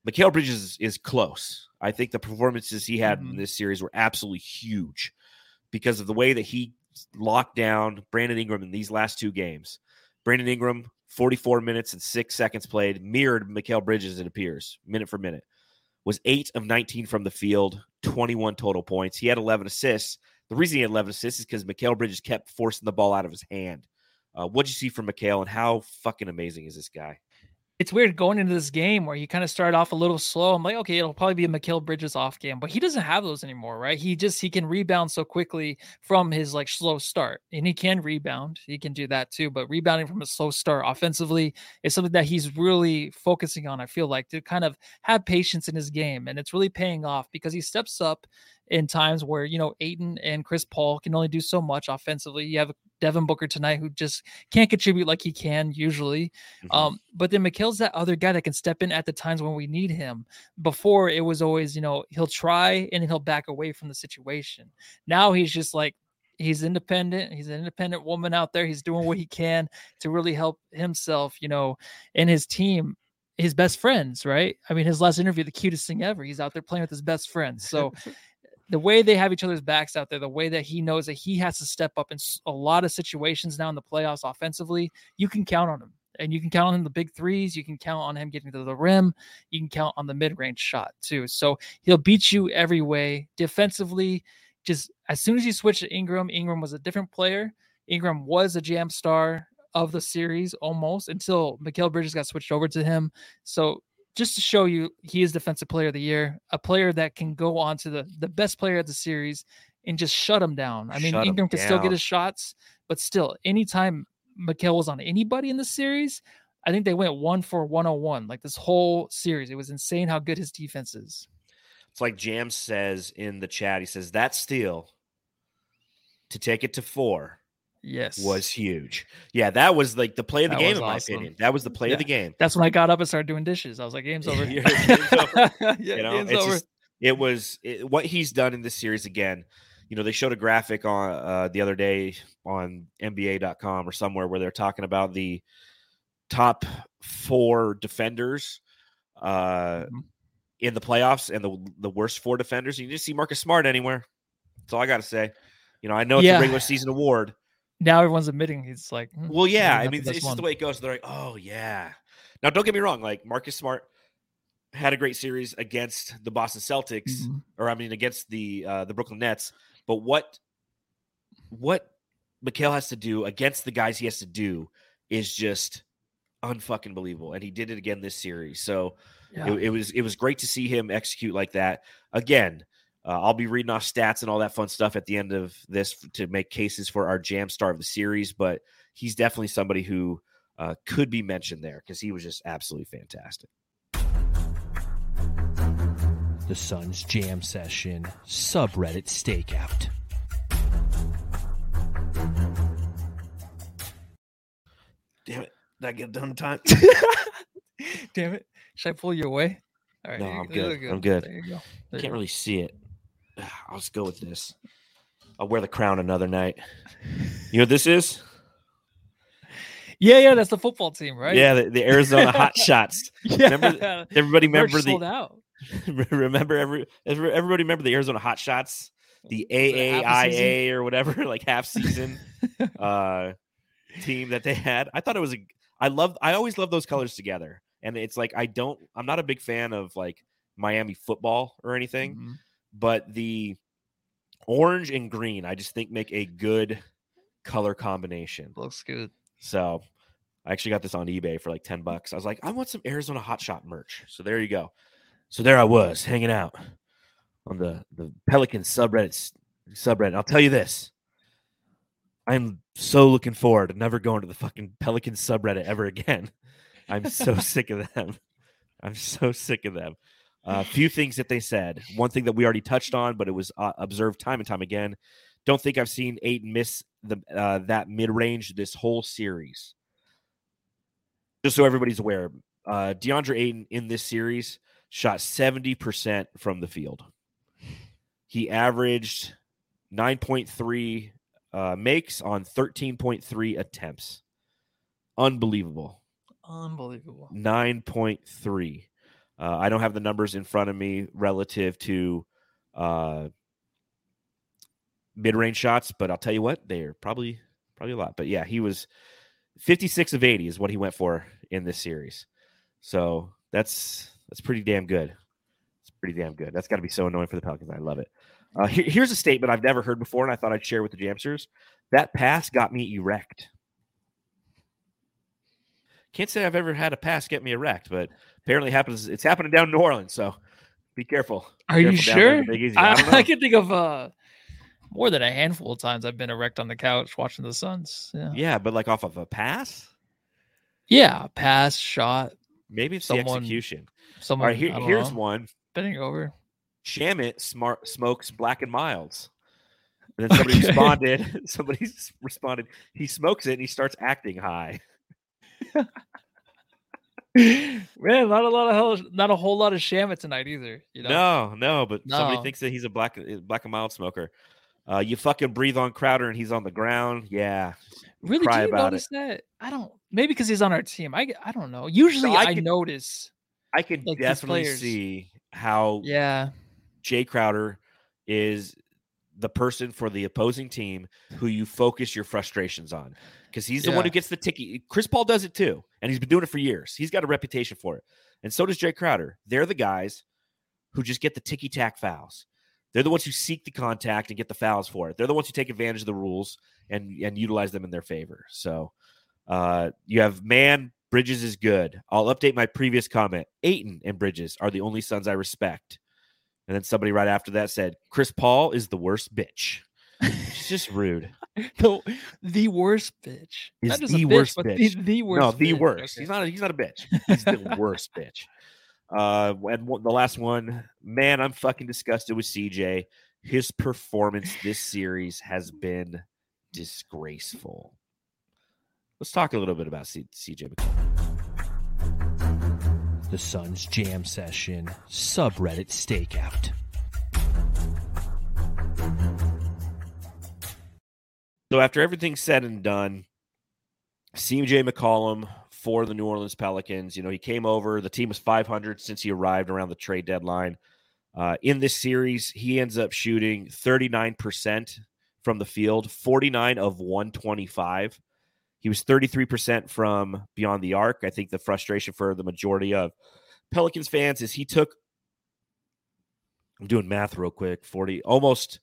Mikal Bridges is, is close. I think the performances he had in Mhm. this series were absolutely huge because of the way that he locked down Brandon Ingram in these last two games. Brandon Ingram, 44 minutes and six seconds played, mirrored Mikal Bridges, it appears, minute for minute. Was eight of 19 from the field, 21 total points. He had 11 assists. The reason he had 11 assists is because Mikal Bridges kept forcing the ball out of his hand. Uh, what'd you see from Mikal, and how fucking amazing is this guy? It's weird going into this game where he kind of started off a little slow. I'm like, okay, it'll probably be a Mikal Bridges off game, but he doesn't have those anymore, right? He just he can rebound so quickly from his like slow start, and he can rebound. He can do that too, but rebounding from a slow start offensively is something that he's really focusing on. I feel like to kind of have patience in his game, and it's really paying off because he steps up in times where you know Ayton and Chris Paul can only do so much offensively. You have Devin Booker tonight who just can't contribute like he can usually. Mhm. Um, but then Mikal's that other guy that can step in at the times when we need him. Before it was always, you know, he'll try and he'll back away from the situation. Now he's just like he's independent. He's an independent woman out there. He's doing what he can to really help himself, you know, and his team his best friends, right? I mean, his last interview, the cutest thing ever. He's out there playing with his best friends. So the way they have each other's backs out there, the way that he knows that he has to step up in a lot of situations now in the playoffs offensively, you can count on him. And you can count on him the big threes. You can count on him getting to the rim. You can count on the mid range shot too. So he'll beat you every way. Defensively, just as soon as you switch to Ingram, Ingram was a different player. Ingram was a jam star of the series almost until Mikal Bridges got switched over to him. So just to show you he is defensive player of the year, a player that can go on to the the best player of the series and just shut him down. I mean, Shut Ingram can still get his shots, but still, anytime Mikal was on anybody in the series, I think they went one for 101. Like this whole series, it was insane how good his defense is. It's like Jam says in the chat. He says that steal to take it to four Yes, was huge. Yeah, that was like the play of the That game, in my opinion. That was the play of the game. That's when I got up and started doing dishes. I was like, "Game's over." You're- game's over. yeah, you know, game's over. just it was it, what he's done in this series again. You know, they showed a graphic on uh, the other day on NBA.com or somewhere where they're talking about the top four defenders uh, Mhm. in the playoffs and the the worst four defenders. You just see Marcus Smart anywhere. That's all I got to say. You know, I know it's Yeah. a regular season award. Now everyone's admitting he's like, "Hmm, Well, yeah, I mean, it's just the way it goes. They're like, oh yeah. Now, don't get me wrong. Like Marcus Smart had a great series against the Boston Celtics, Mhm. or I mean, against the uh, the Brooklyn Nets. But what what Mikal has to do against the guys he has to do is just unfucking believable, and he did it again this series. So Yeah. it, it was it was great to see him execute like that again. Uh, I'll be reading off stats and all that fun stuff at the end of this f- to make cases for our jam star of the series, but he's definitely somebody who uh, could be mentioned there because he was just absolutely fantastic. The Sun's Jam Session subreddit stakeout. Damn it! Did I get done in time? Damn it! Should I pull you away? All right, No, I'm there good. I'm good. There you go. There Can't go. really see it. I'll just go with this. I'll wear the crown another night. You know what this is? Yeah, yeah, that's the football team, right? Yeah, the, the Arizona Hot Shots. yeah. remember- Everybody remember the out. remember every every- everybody remember the Arizona Hot Shots, the Was it half a season? AAIA or whatever, like half season uh team that they had. I thought it was a I love I always love those colors together. And it's like I don't I'm not a big fan of like Miami football or anything, Mhm. But the orange and green I just think make a good color combination. Looks good. So I actually got this on eBay for like 10 bucks. I was like, I want some Arizona Hot Shot merch. So there you go. So there I was hanging out on the, the Pelican subreddit subreddit. I'll tell you this. I'm so looking forward to never going to the fucking Pelican subreddit ever again. I'm so sick of them. I'm so sick of them. A few things that they said. One thing that we already touched on, but it was uh, observed time and time again. Don't think I've seen Ayton miss the uh, that mid range this whole series. Just so everybody's aware, uh, DeAndre Ayton in this series shot seventy percent from the field. He averaged nine point three uh, makes on thirteen point three attempts. Unbelievable. Unbelievable. 9.3. Uh, I don't have the numbers in front of me relative to uh, mid-range shots, but I'll tell you what, they're probably probably a lot. But yeah, he was 56 of 80 is what he went for in this series. So that's that's pretty damn good. It's pretty damn good. That's got to be so annoying for the Pelicans. I love it. Uh, here- here's a statement I've never heard before, and I thought I'd share with the Jamsters. That pass got me erect. Can't say I've ever had a pass get me erect, but apparently happens. It's happening down in New Orleans, so be careful. Are you Careful in sure? I, I. Can think of uh more than a handful of times I've been erect on the couch watching the Suns. Yeah. Yeah, but like off of a pass, Yeah. Pass, shot, maybe it's Someone- the execution. someone All right, here, here's know, one. bending over. Shamit smart smokes black and milds. And then somebody Okay. responded. Somebody responded. He smokes it and he starts acting high. Man, not a lot of hell, not a whole lot of Shamit tonight either. You know, No, no, but somebody thinks that he's a black uh, black and mild smoker. Uh, you fucking breathe on Crowder and he's on the ground. Yeah, really? cry Do you about it. notice that? I don't. Maybe because he's on our team. I I don't know. Usually I I, could- notice. I can Like definitely see how Yeah. Jae Crowder is the person for the opposing team who you focus your frustrations on because he's the one who gets the ticky. Chris Paul does it too, and he's been doing it for years. He's got a reputation for it, and so does Jae Crowder. They're the guys who just get the ticky tack fouls. They're the ones who seek the contact and get the fouls for it. They're the ones who take advantage of the rules and and utilize them in their favor. So uh, you have man Bridges is good. I'll update my previous comment. Ayton and Bridges are the only Suns I respect. And then somebody right after that said, Chris Paul is the worst bitch. It's just rude. the, the worst bitch. He's the bitch, worst bitch. The, the worst. no, the bitch. worst. He's not. A, he's not a bitch. He's the worst bitch. Uh, and one- the last one, man, I'm fucking disgusted with CJ. His performance this series has been disgraceful. Let's talk a little bit about C- CJ McCollum. The Suns Jam Session subreddit stakeout. So after everything's said and done, CJ McCollum for the New Orleans Pelicans, you know, he came over. The team was 500 since he arrived around the trade deadline. Uh, in this series, he ends up shooting 39% from the field, 49 of 125. He was 33% from beyond the arc. I think the frustration for the majority of Pelicans fans is he took, I'm doing math real quick, 40, almost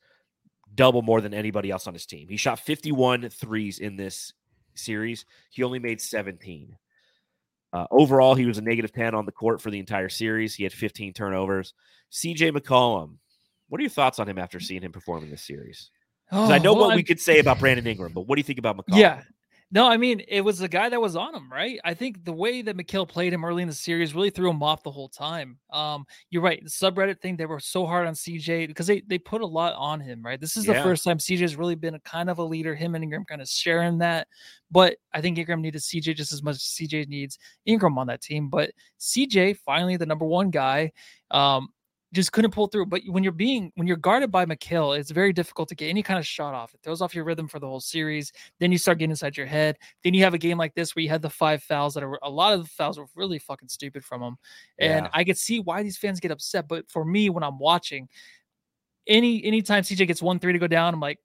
double more than anybody else on his team. He shot 51 threes in this series. He only made 17. Uh, overall, he was a negative 10 on the court for the entire series. He had 15 turnovers. CJ McCollum, what are your thoughts on him after seeing him perform in this series? 'Cause I Oh, know well, what we I'm- could say about Brandon Ingram, but what do you think about McCollum? Yeah. No, I mean, it was the guy that was on him, right? I think the way that Mikal played him early in the series really threw him off the whole time. Um, you're right. The subreddit thing, they were so hard on CJ because they, they put a lot on him, right? This is the first time CJ's really been a kind of a leader. Him and Ingram kind of sharing that. But I think Ingram needed CJ just as much as CJ needs Ingram on that team. But CJ, finally the number one guy, um, just couldn't pull through. But when you're being when you're guarded by Mikal, it's very difficult to get any kind of shot off. It throws off your rhythm for the whole series. Then you start getting inside your head. Then you have a game like this where you had the five fouls that are a lot of the fouls were really fucking stupid from him. And Yeah. I could see why these fans get upset. But for me, when I'm watching, any anytime CJ gets one three to go down, I'm like,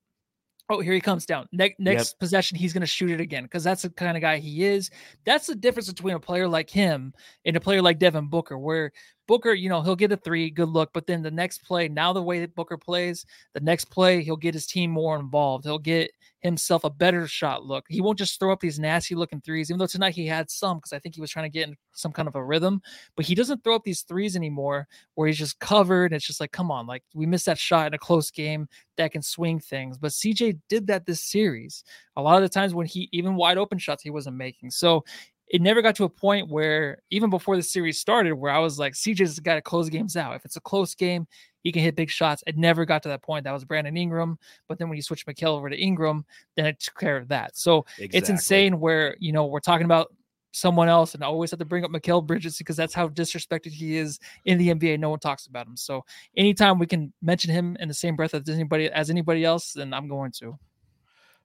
oh, here he comes down. Ne- next possession, he's going to shoot it again because that's the kind of guy he is. That's the difference between a player like him and a player like Devin Booker, where Booker, you know, he'll get a three, good look, but then the next play, now the way that Booker plays, the next play, he'll get his team more involved. He'll get himself a better shot look. He won't just throw up these nasty looking threes, even though tonight he had some because I think he was trying to get in some kind of a rhythm, but he doesn't throw up these threes anymore where he's just covered. It's just like, come on, like we missed that shot in a close game that can swing things. But CJ did that this series. A lot of the times when he even wide open shots he wasn't making. So it never got to a point where even before the series started, where I was like, CJ's got to close games out. If it's a close game, he can hit big shots. It never got to that point. That was Brandon Ingram. But then when you switch Mikal over to Ingram, then it took care of that. So it's insane where, you know, we're talking about someone else and I always have to bring up Mikal Bridges because that's how disrespected he is in the NBA. No one talks about him. So anytime we can mention him in the same breath as anybody as anybody else, then I'm going to.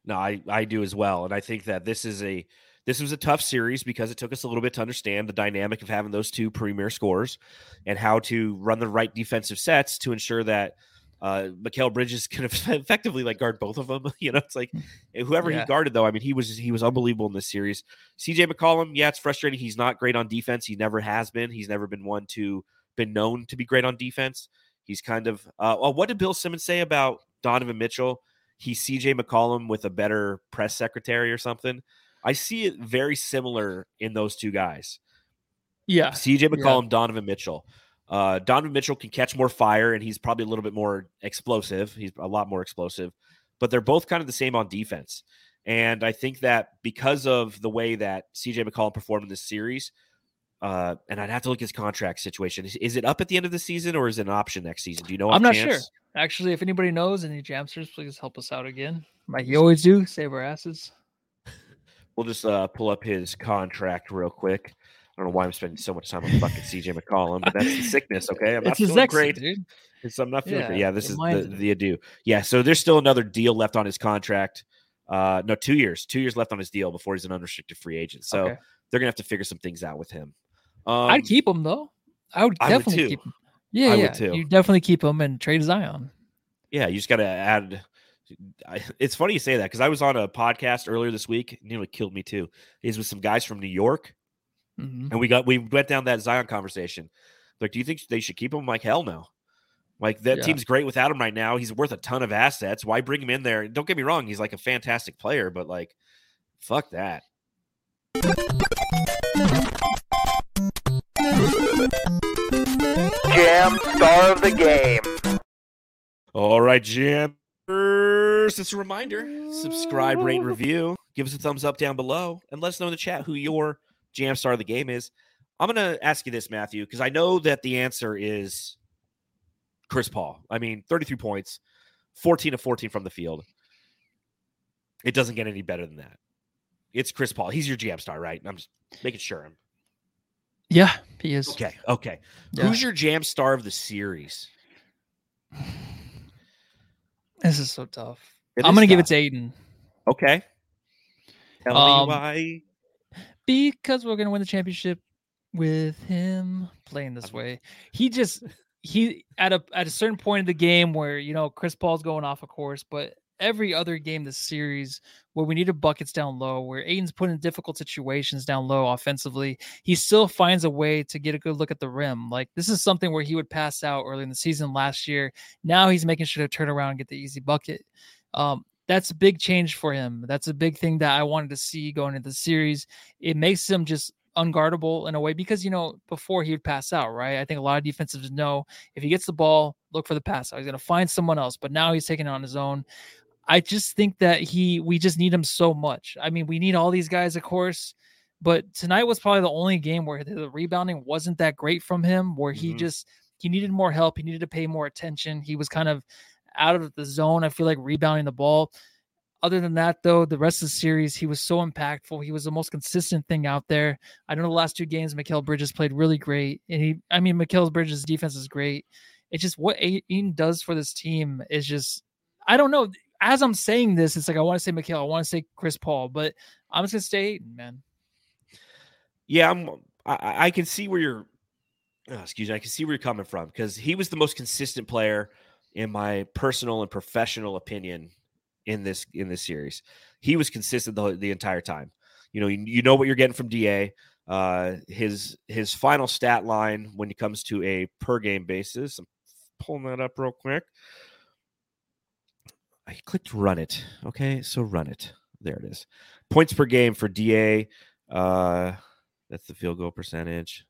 No, I I do as well, and I think that this is a this was a tough series because it took us a little bit to understand the dynamic of having those two premier scores and how to run the right defensive sets to ensure that uh Mikal Bridges can effectively like guard both of them. You know, it's like whoever Yeah. he guarded though. I mean, he was he was unbelievable in this series. CJ McCollum, yeah, it's frustrating. He's not great on defense. He never has been. He's never been one to been known to be great on defense. He's kind of uh well, what did Bill Simmons say about Donovan Mitchell? He's CJ McCollum with a better press secretary or something. I see it very similar in those two guys. Yeah. CJ McCollum, Donovan Mitchell. Uh, Donovan Mitchell can catch more fire, and he's probably a little bit more explosive. He's a lot more explosive, but they're both kind of the same on defense. And I think that because of the way that CJ McCollum performed in this series, uh, and I'd have to look at his contract situation. Is, is, it up at the end of the season or is it an option next season? Do you know? I'm not chance? sure. Actually, if anybody knows any jamsters, please help us out again. Like you always do, save our asses. We'll just uh, pull up his contract real quick. I don't know why I'm spending so much time on fucking CJ McCollum, but that's the sickness. Okay, I'm not feeling exit, great. dude. It's, I'm not feeling Yeah, great. Yeah, this is the, the ado. Yeah, so there's still another deal left on his contract. Uh, no, two years. Two years left on his deal before he's an unrestricted free agent. So Okay. they're gonna have to figure some things out with him. Um, I'd keep him though. I would I would definitely keep him. Yeah, I would yeah. too. You definitely keep him and trade Zion. Yeah, you just got to add. I, it's funny you say that because I was on a podcast earlier this week. It nearly killed me too. Is with some guys from New York, Mhm. and we got we went down that Zion conversation. Like, do you think they should keep him? I'm like, hell no. Like that Yeah. team's great without him right now. He's worth a ton of assets. Why bring him in there? Don't get me wrong, he's like a fantastic player, but like, fuck that. Jam star of the game. All right, Jammers. Just a reminder subscribe, rate, and review. Give us a thumbs up down below and let us know in the chat who your jam star of the game is. I'm going to ask you this, Matthew, because I know that the answer is Chris Paul. I mean, 33 points, 14 of 14 from the field. It doesn't get any better than that. It's Chris Paul. He's your jam star, right? I'm just making sure. I'm Yeah, he is. okay. Okay. Yeah. Who's your jam star of the series? This is so tough. It I'm gonna give it to Ayton Okay. Tell Um, me why. because we're gonna win the championship with him playing this way. He just he at a at a certain point in the game where you know Chris Paul's going off, of course, but every other game this series where we needed buckets down low, where Ayton's put in difficult situations down low offensively, he still finds a way to get a good look at the rim. Like this is something where he would pass out early in the season last year. Now he's making sure to turn around and get the easy bucket. Um, that's a big change for him. That's a big thing that I wanted to see going into the series. It makes him just unguardable in a way because you know before he would pass out, right? I think a lot of defensives know if he gets the ball, look for the pass out. He's going to find someone else, but now he's taking it on his own. I just think that he we just need him so much. I mean, we need all these guys, of course, but tonight was probably the only game where the rebounding wasn't that great from him, where he Mhm. just he needed more help. He needed to pay more attention. He was kind of out of the zone. I feel like rebounding the ball. Other than that, though, the rest of the series, he was so impactful. He was the most consistent thing out there. I know the last two games, Mikal Bridges played really great. And he, I mean, Mikal Bridges' defense is great. It's just what Ayton does for this team is just, I don't know. As I'm saying this, it's like I want to say Mikal, I want to say Chris Paul, but I'm just gonna stay Ayton, man. Yeah, I'm. I, I can see where you're. oh, excuse me. I can see where you're coming from because he was the most consistent player, in my personal and professional opinion, in this in this series. He was consistent the, the entire time. You know, you, you know what you're getting from Da. Uh, his his final stat line when it comes to a per game basis. I'm pulling that up real quick. I clicked run it. Okay, so run it. There it is. Points per game for Da. Uh, that's the field goal percentage.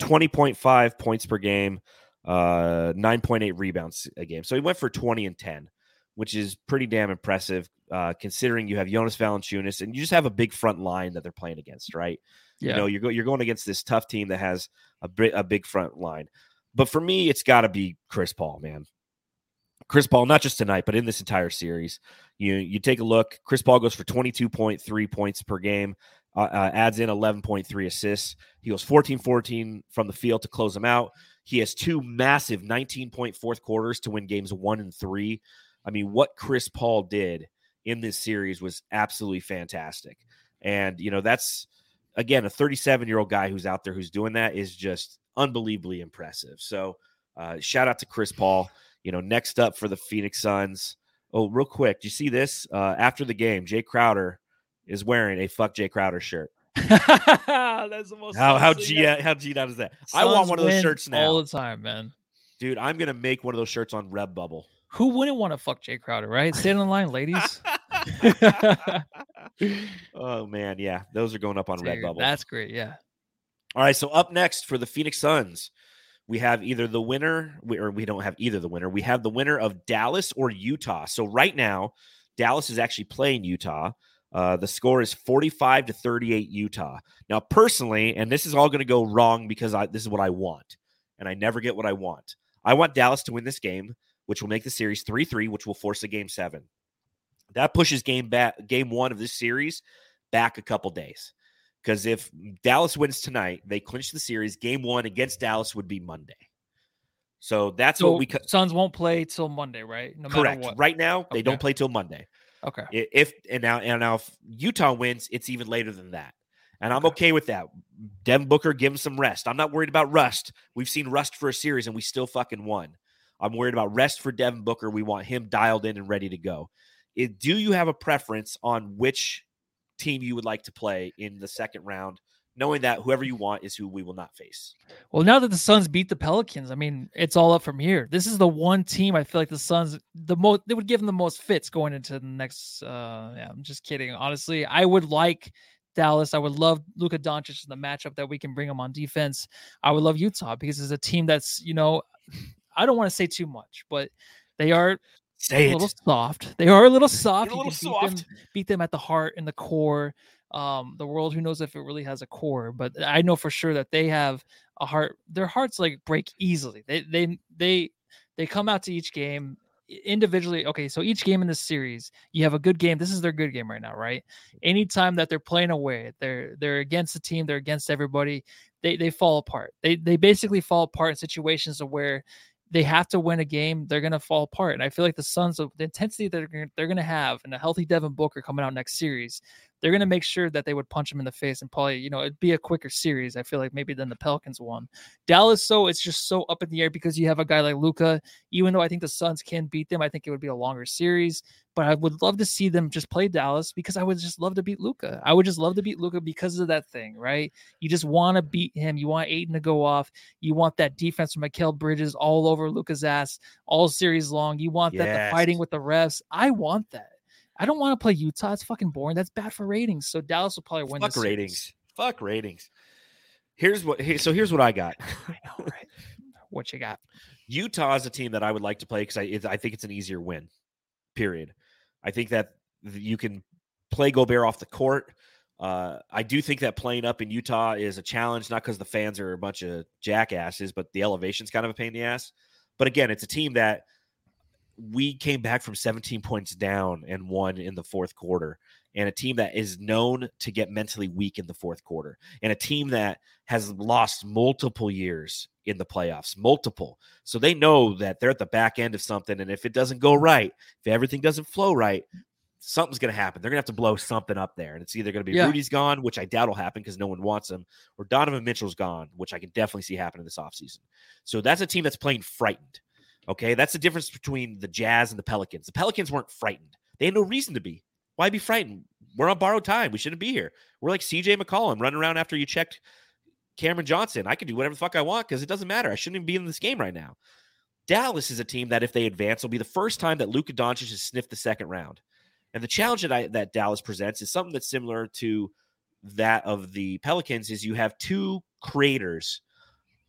20.5 points per game, uh, 9.8 rebounds a game. So he went for 20 and 10, which is pretty damn impressive uh, considering you have Jonas Valanciunas and you just have a big front line that they're playing against, right? Yeah. You know, you're, go- you're going against this tough team that has a, bi- a big front line. But for me, it's got to be Chris Paul, man. Chris Paul, not just tonight, but in this entire series. You you take a look. Chris Paul goes for 22.3 points per game, uh, uh, adds in 11.3 assists. He goes 14 14 from the field to close them out. He has two massive 19 point fourth quarters to win games one and three. I mean, what Chris Paul did in this series was absolutely fantastic. And, you know, that's, again, a 37 year old guy who's out there who's doing that is just unbelievably impressive. So, uh, shout out to Chris Paul. You know, next up for the Phoenix Suns. Oh, real quick, do you see this? Uh, after the game, Jae Crowder is wearing a "fuck Jae Crowder" shirt. That's the most. How how G how G out is that? I want one of those shirts now, all the time, man. dude. I'm gonna make one of those shirts on Redbubble. Who wouldn't want to fuck Jae Crowder, right? Stay in the line, ladies. oh man, yeah, those are going up on Dude, Redbubble. That's great. Yeah. All right, so up next for the Phoenix Suns, we have either the winner, or we don't have either the winner. We have the winner of Dallas or Utah. So right now, Dallas is actually playing Utah. Uh, the score is 45 to 38 Utah. Now, personally, and this is all going to go wrong because I, this is what I want, and I never get what I want. I want Dallas to win this game, which will make the series 3 3, which will force a game seven. That pushes game back, game one of this series back a couple days. Because if Dallas wins tonight, they clinch the series. Game one against Dallas would be Monday. So that's So what we co- Suns won't play till Monday, right? No correct. matter what. Right now, they Okay. don't play till Monday. Okay. If and now and now if Utah wins, it's even later than that. And I'm Okay. okay with that. Devin Booker, give him some rest. I'm not worried about rust. We've seen rust for a series and we still fucking won. I'm worried about rest for Devin Booker. We want him dialed in and ready to go. It, do you have a preference on which team you would like to play in the second round, knowing that whoever you want is who we will not face? Well, now that the Suns beat the Pelicans, I mean, it's all up from here. This is the one team I feel like the Suns the most they would give them the most fits going into the next. uh Yeah, I'm just kidding. Honestly, I would like Dallas. I would love Luka Doncic in the matchup that we can bring him on defense. I would love Utah because it's a team that's you know, I don't want to say too much, but they are Say a it. little soft. They are a little soft. You're a You little can beat soft. them, beat them at the heart and the core. Um, the world, who knows if it really has a core, but I know for sure that they have a heart. Their hearts like break easily. They they they they come out to each game individually. Okay, so each game in this series, you have a good game. This is their good game right now, right? Anytime that they're playing away, they're they're against the team, they're against everybody. They they fall apart. They they basically fall apart in situations of where they have to win a game, they're gonna fall apart. And I feel like the Suns, the intensity that they're gonna have, and a healthy Devin Booker coming out next series, they're gonna make sure that they would punch him in the face and probably, you know, it'd be a quicker series. I feel like maybe than the Pelicans won. Dallas, so it's just so up in the air because you have a guy like Luka. Even though I think the Suns can beat them, I think it would be a longer series. But I would love to see them just play Dallas because I would just love to beat Luka. I would just love to beat Luka because of that thing, right? You just want to beat him. You want Ayton to go off. You want that defense from Mikal Bridges all over Luka's ass all series long. You want that the fighting with the refs. I want that. I don't want to play Utah. It's fucking boring. That's bad for ratings. So Dallas will probably win. Fuck this series. ratings. Fuck ratings. Here's what. So here's what I got. I know, right? What you got? Utah is a team that I would like to play because I I think it's an easier win. Period. I think that you can play Gobert off the court. Uh, I do think that playing up in Utah is a challenge, not because the fans are a bunch of jackasses, but the elevation's kind of a pain in the ass. But again, it's a team that we came back from 17 points down and won in the fourth quarter, and a team that is known to get mentally weak in the fourth quarter, and a team that has lost multiple years in the playoffs, multiple. So they know that they're at the back end of something, and if it doesn't go right, if everything doesn't flow right, something's going to happen. They're going to have to blow something up there, and it's either going to be Yeah. Rudy's gone, which I doubt will happen because no one wants him, or Donovan Mitchell's gone, which I can definitely see happening this offseason. So that's a team that's playing frightened. Okay, that's the difference between the Jazz and the Pelicans. The Pelicans weren't frightened; they had no reason to be. Why be frightened? We're on borrowed time. We shouldn't be here. We're like CJ McCollum running around after you checked Cameron Johnson. I can do whatever the fuck I want because it doesn't matter. I shouldn't even be in this game right now. Dallas is a team that, if they advance, will be the first time that Luka Doncic has sniffed the second round. And the challenge that I, that Dallas presents is something that's similar to that of the Pelicans. Is you have two creators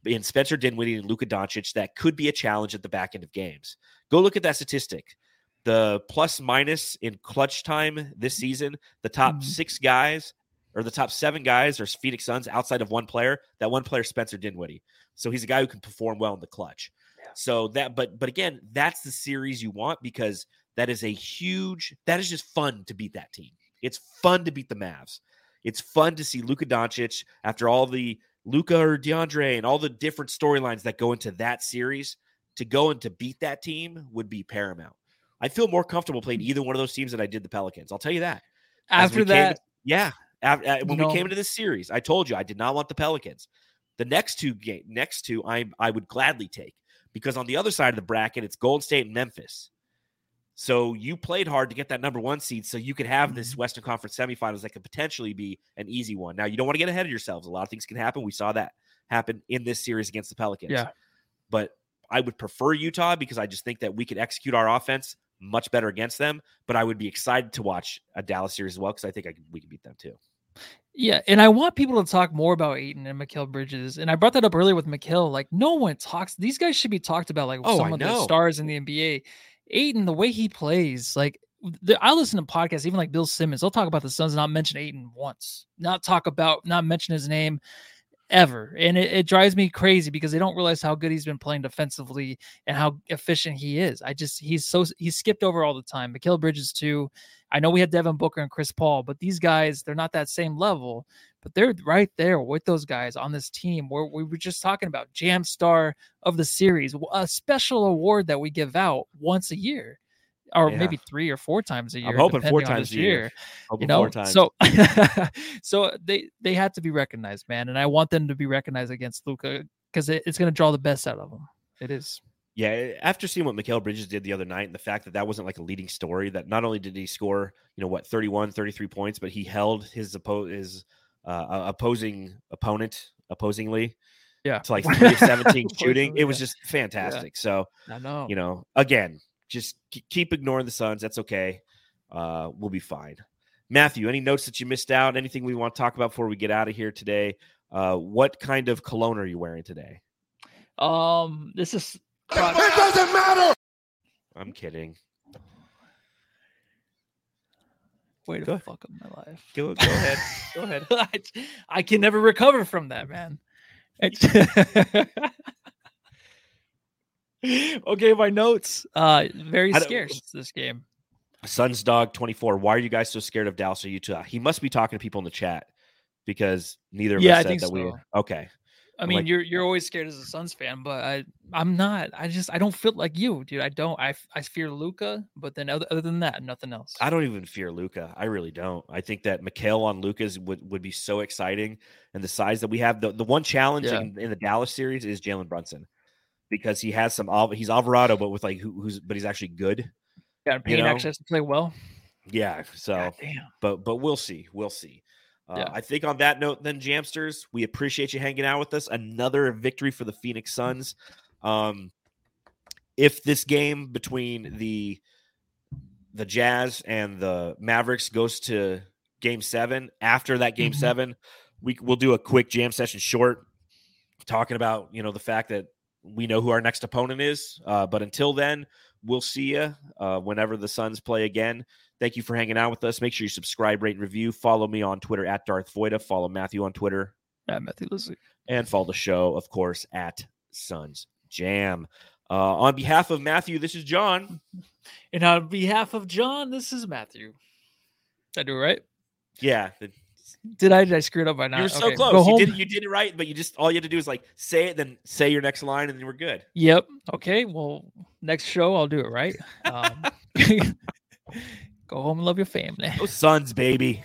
in Spencer Dinwiddie and Luka Doncic that could be a challenge at the back end of games. Go look at that statistic. The plus minus in clutch time this season, the top Mhm. six guys or the top seven guys are Phoenix Suns outside of one player. That one player, Spencer Dinwiddie. So he's a guy who can perform well in the clutch. So that, but but again, that's the series you want because that is a huge. That is just fun to beat that team. It's fun to beat the Mavs. It's fun to see Luka Doncic after all the Luka or DeAndre and all the different storylines that go into that series. To go and to beat that team would be paramount. I feel more comfortable playing either one of those teams than I did the Pelicans. I'll tell you that. After came- that, yeah. af- uh, when we came into this series, I told you I did not want the Pelicans. The next two game, next two, I I would gladly take because on the other side of the bracket, it's Golden State and Memphis. So you played hard to get that number one seed, so you could have this Mm-hmm. Western Conference semifinals that could potentially be an easy one. Now you don't want to get ahead of yourselves. A lot of things can happen. We saw that happen in this series against the Pelicans. Yeah. But I would prefer Utah because I just think that we could execute our offense much better against them, but I would be excited to watch a Dallas series as well because I think I could, we can beat them too. Yeah, and I want people to talk more about Ayton and Mikal Bridges. And I brought that up earlier with Mikal. Like, no one talks. These guys should be talked about like Oh, some I of the stars in the NBA. Ayton, the way he plays, like the, I listen to podcasts, even like Bill Simmons. They'll talk about the Suns, not mention Ayton once, not talk about, not mention his name ever. And it, it drives me crazy because they don't realize how good he's been playing defensively and how efficient he is. I just he's so he's skipped over all the time. Mikal Bridges too. I know we had Devin Booker and Chris Paul, but these guys, they're not that same level, but they're right there with those guys on this team where we were just talking about Jam Star of the series, a special award that we give out once a year. Or Yeah. maybe three or four times a year. I'm hoping four times a year. Hope you know so so they they had to be recognized man and i want them to be recognized against luka because it, it's going to draw the best out of them it is Yeah, after seeing what Mikal Bridges did the other night and the fact that that wasn't like a leading story, that not only did he score, you know, what, 31, 33 points, but he held his, oppo- his uh, opposing opponent opposingly yeah to like 3 of 17 shooting. It was just fantastic. So, i know you know, again, just keep ignoring the Suns. That's okay. Uh, we'll be fine. Matthew, any notes that you missed out? Anything we want to talk about before we get out of here today? Uh, what kind of cologne are you wearing today? um this is It doesn't matter. I'm kidding. way Go to fuck up my life Go, go ahead. Go ahead. I, I can never recover from that man It- okay my notes uh very scarce this game Suns dog 24. Why are you guys so scared of Dallas or Utah? He must be talking to people in the chat because neither of Yeah, us said that we were okay. I I'm mean, like- you're you're always scared as a Suns fan, but I I'm not. I just I don't feel like you, dude. I don't. I I fear Luka, but then other, other than that, nothing else. I don't even fear Luka. I really don't. I think that Mikal on Luka's would, would be so exciting. And the size that we have, the, the one challenge Yeah. in, in the Dallas series is Jalen Brunson because he has some, he's Alvarado, but with like, who, who's, but he's actually good. yeah, you Payne know? actually has to play well. Yeah. So, but, but we'll see. We'll see. Uh, Yeah. I think on that note, then Jamsters, we appreciate you hanging out with us. Another victory for the Phoenix Suns. Um, if this game between the the Jazz and the Mavericks goes to Game Seven, after that Game Mhm. Seven, we we'll do a quick jam session short, talking about you know the fact that we know who our next opponent is. Uh, but until then, we'll see you uh, whenever the Suns play again. Thank you for hanging out with us. Make sure you subscribe, rate, and review. Follow me on Twitter at Darth Voida. Follow Matthew on Twitter Yeah, Matthew Lizzie. and follow the show, of course, at Suns Jam. Uh, on behalf of Matthew, this is John. And on behalf of John, this is Matthew. Did I do it right? Yeah, the- Did I? Did I screw it up by now? you're so Okay, close. You did, it, you did it right, but you just all you had to do is like say it, then say your next line, and then we're good. Yep. Okay. Well, next show I'll do it right. Um, go home and love your family. Go Suns, baby.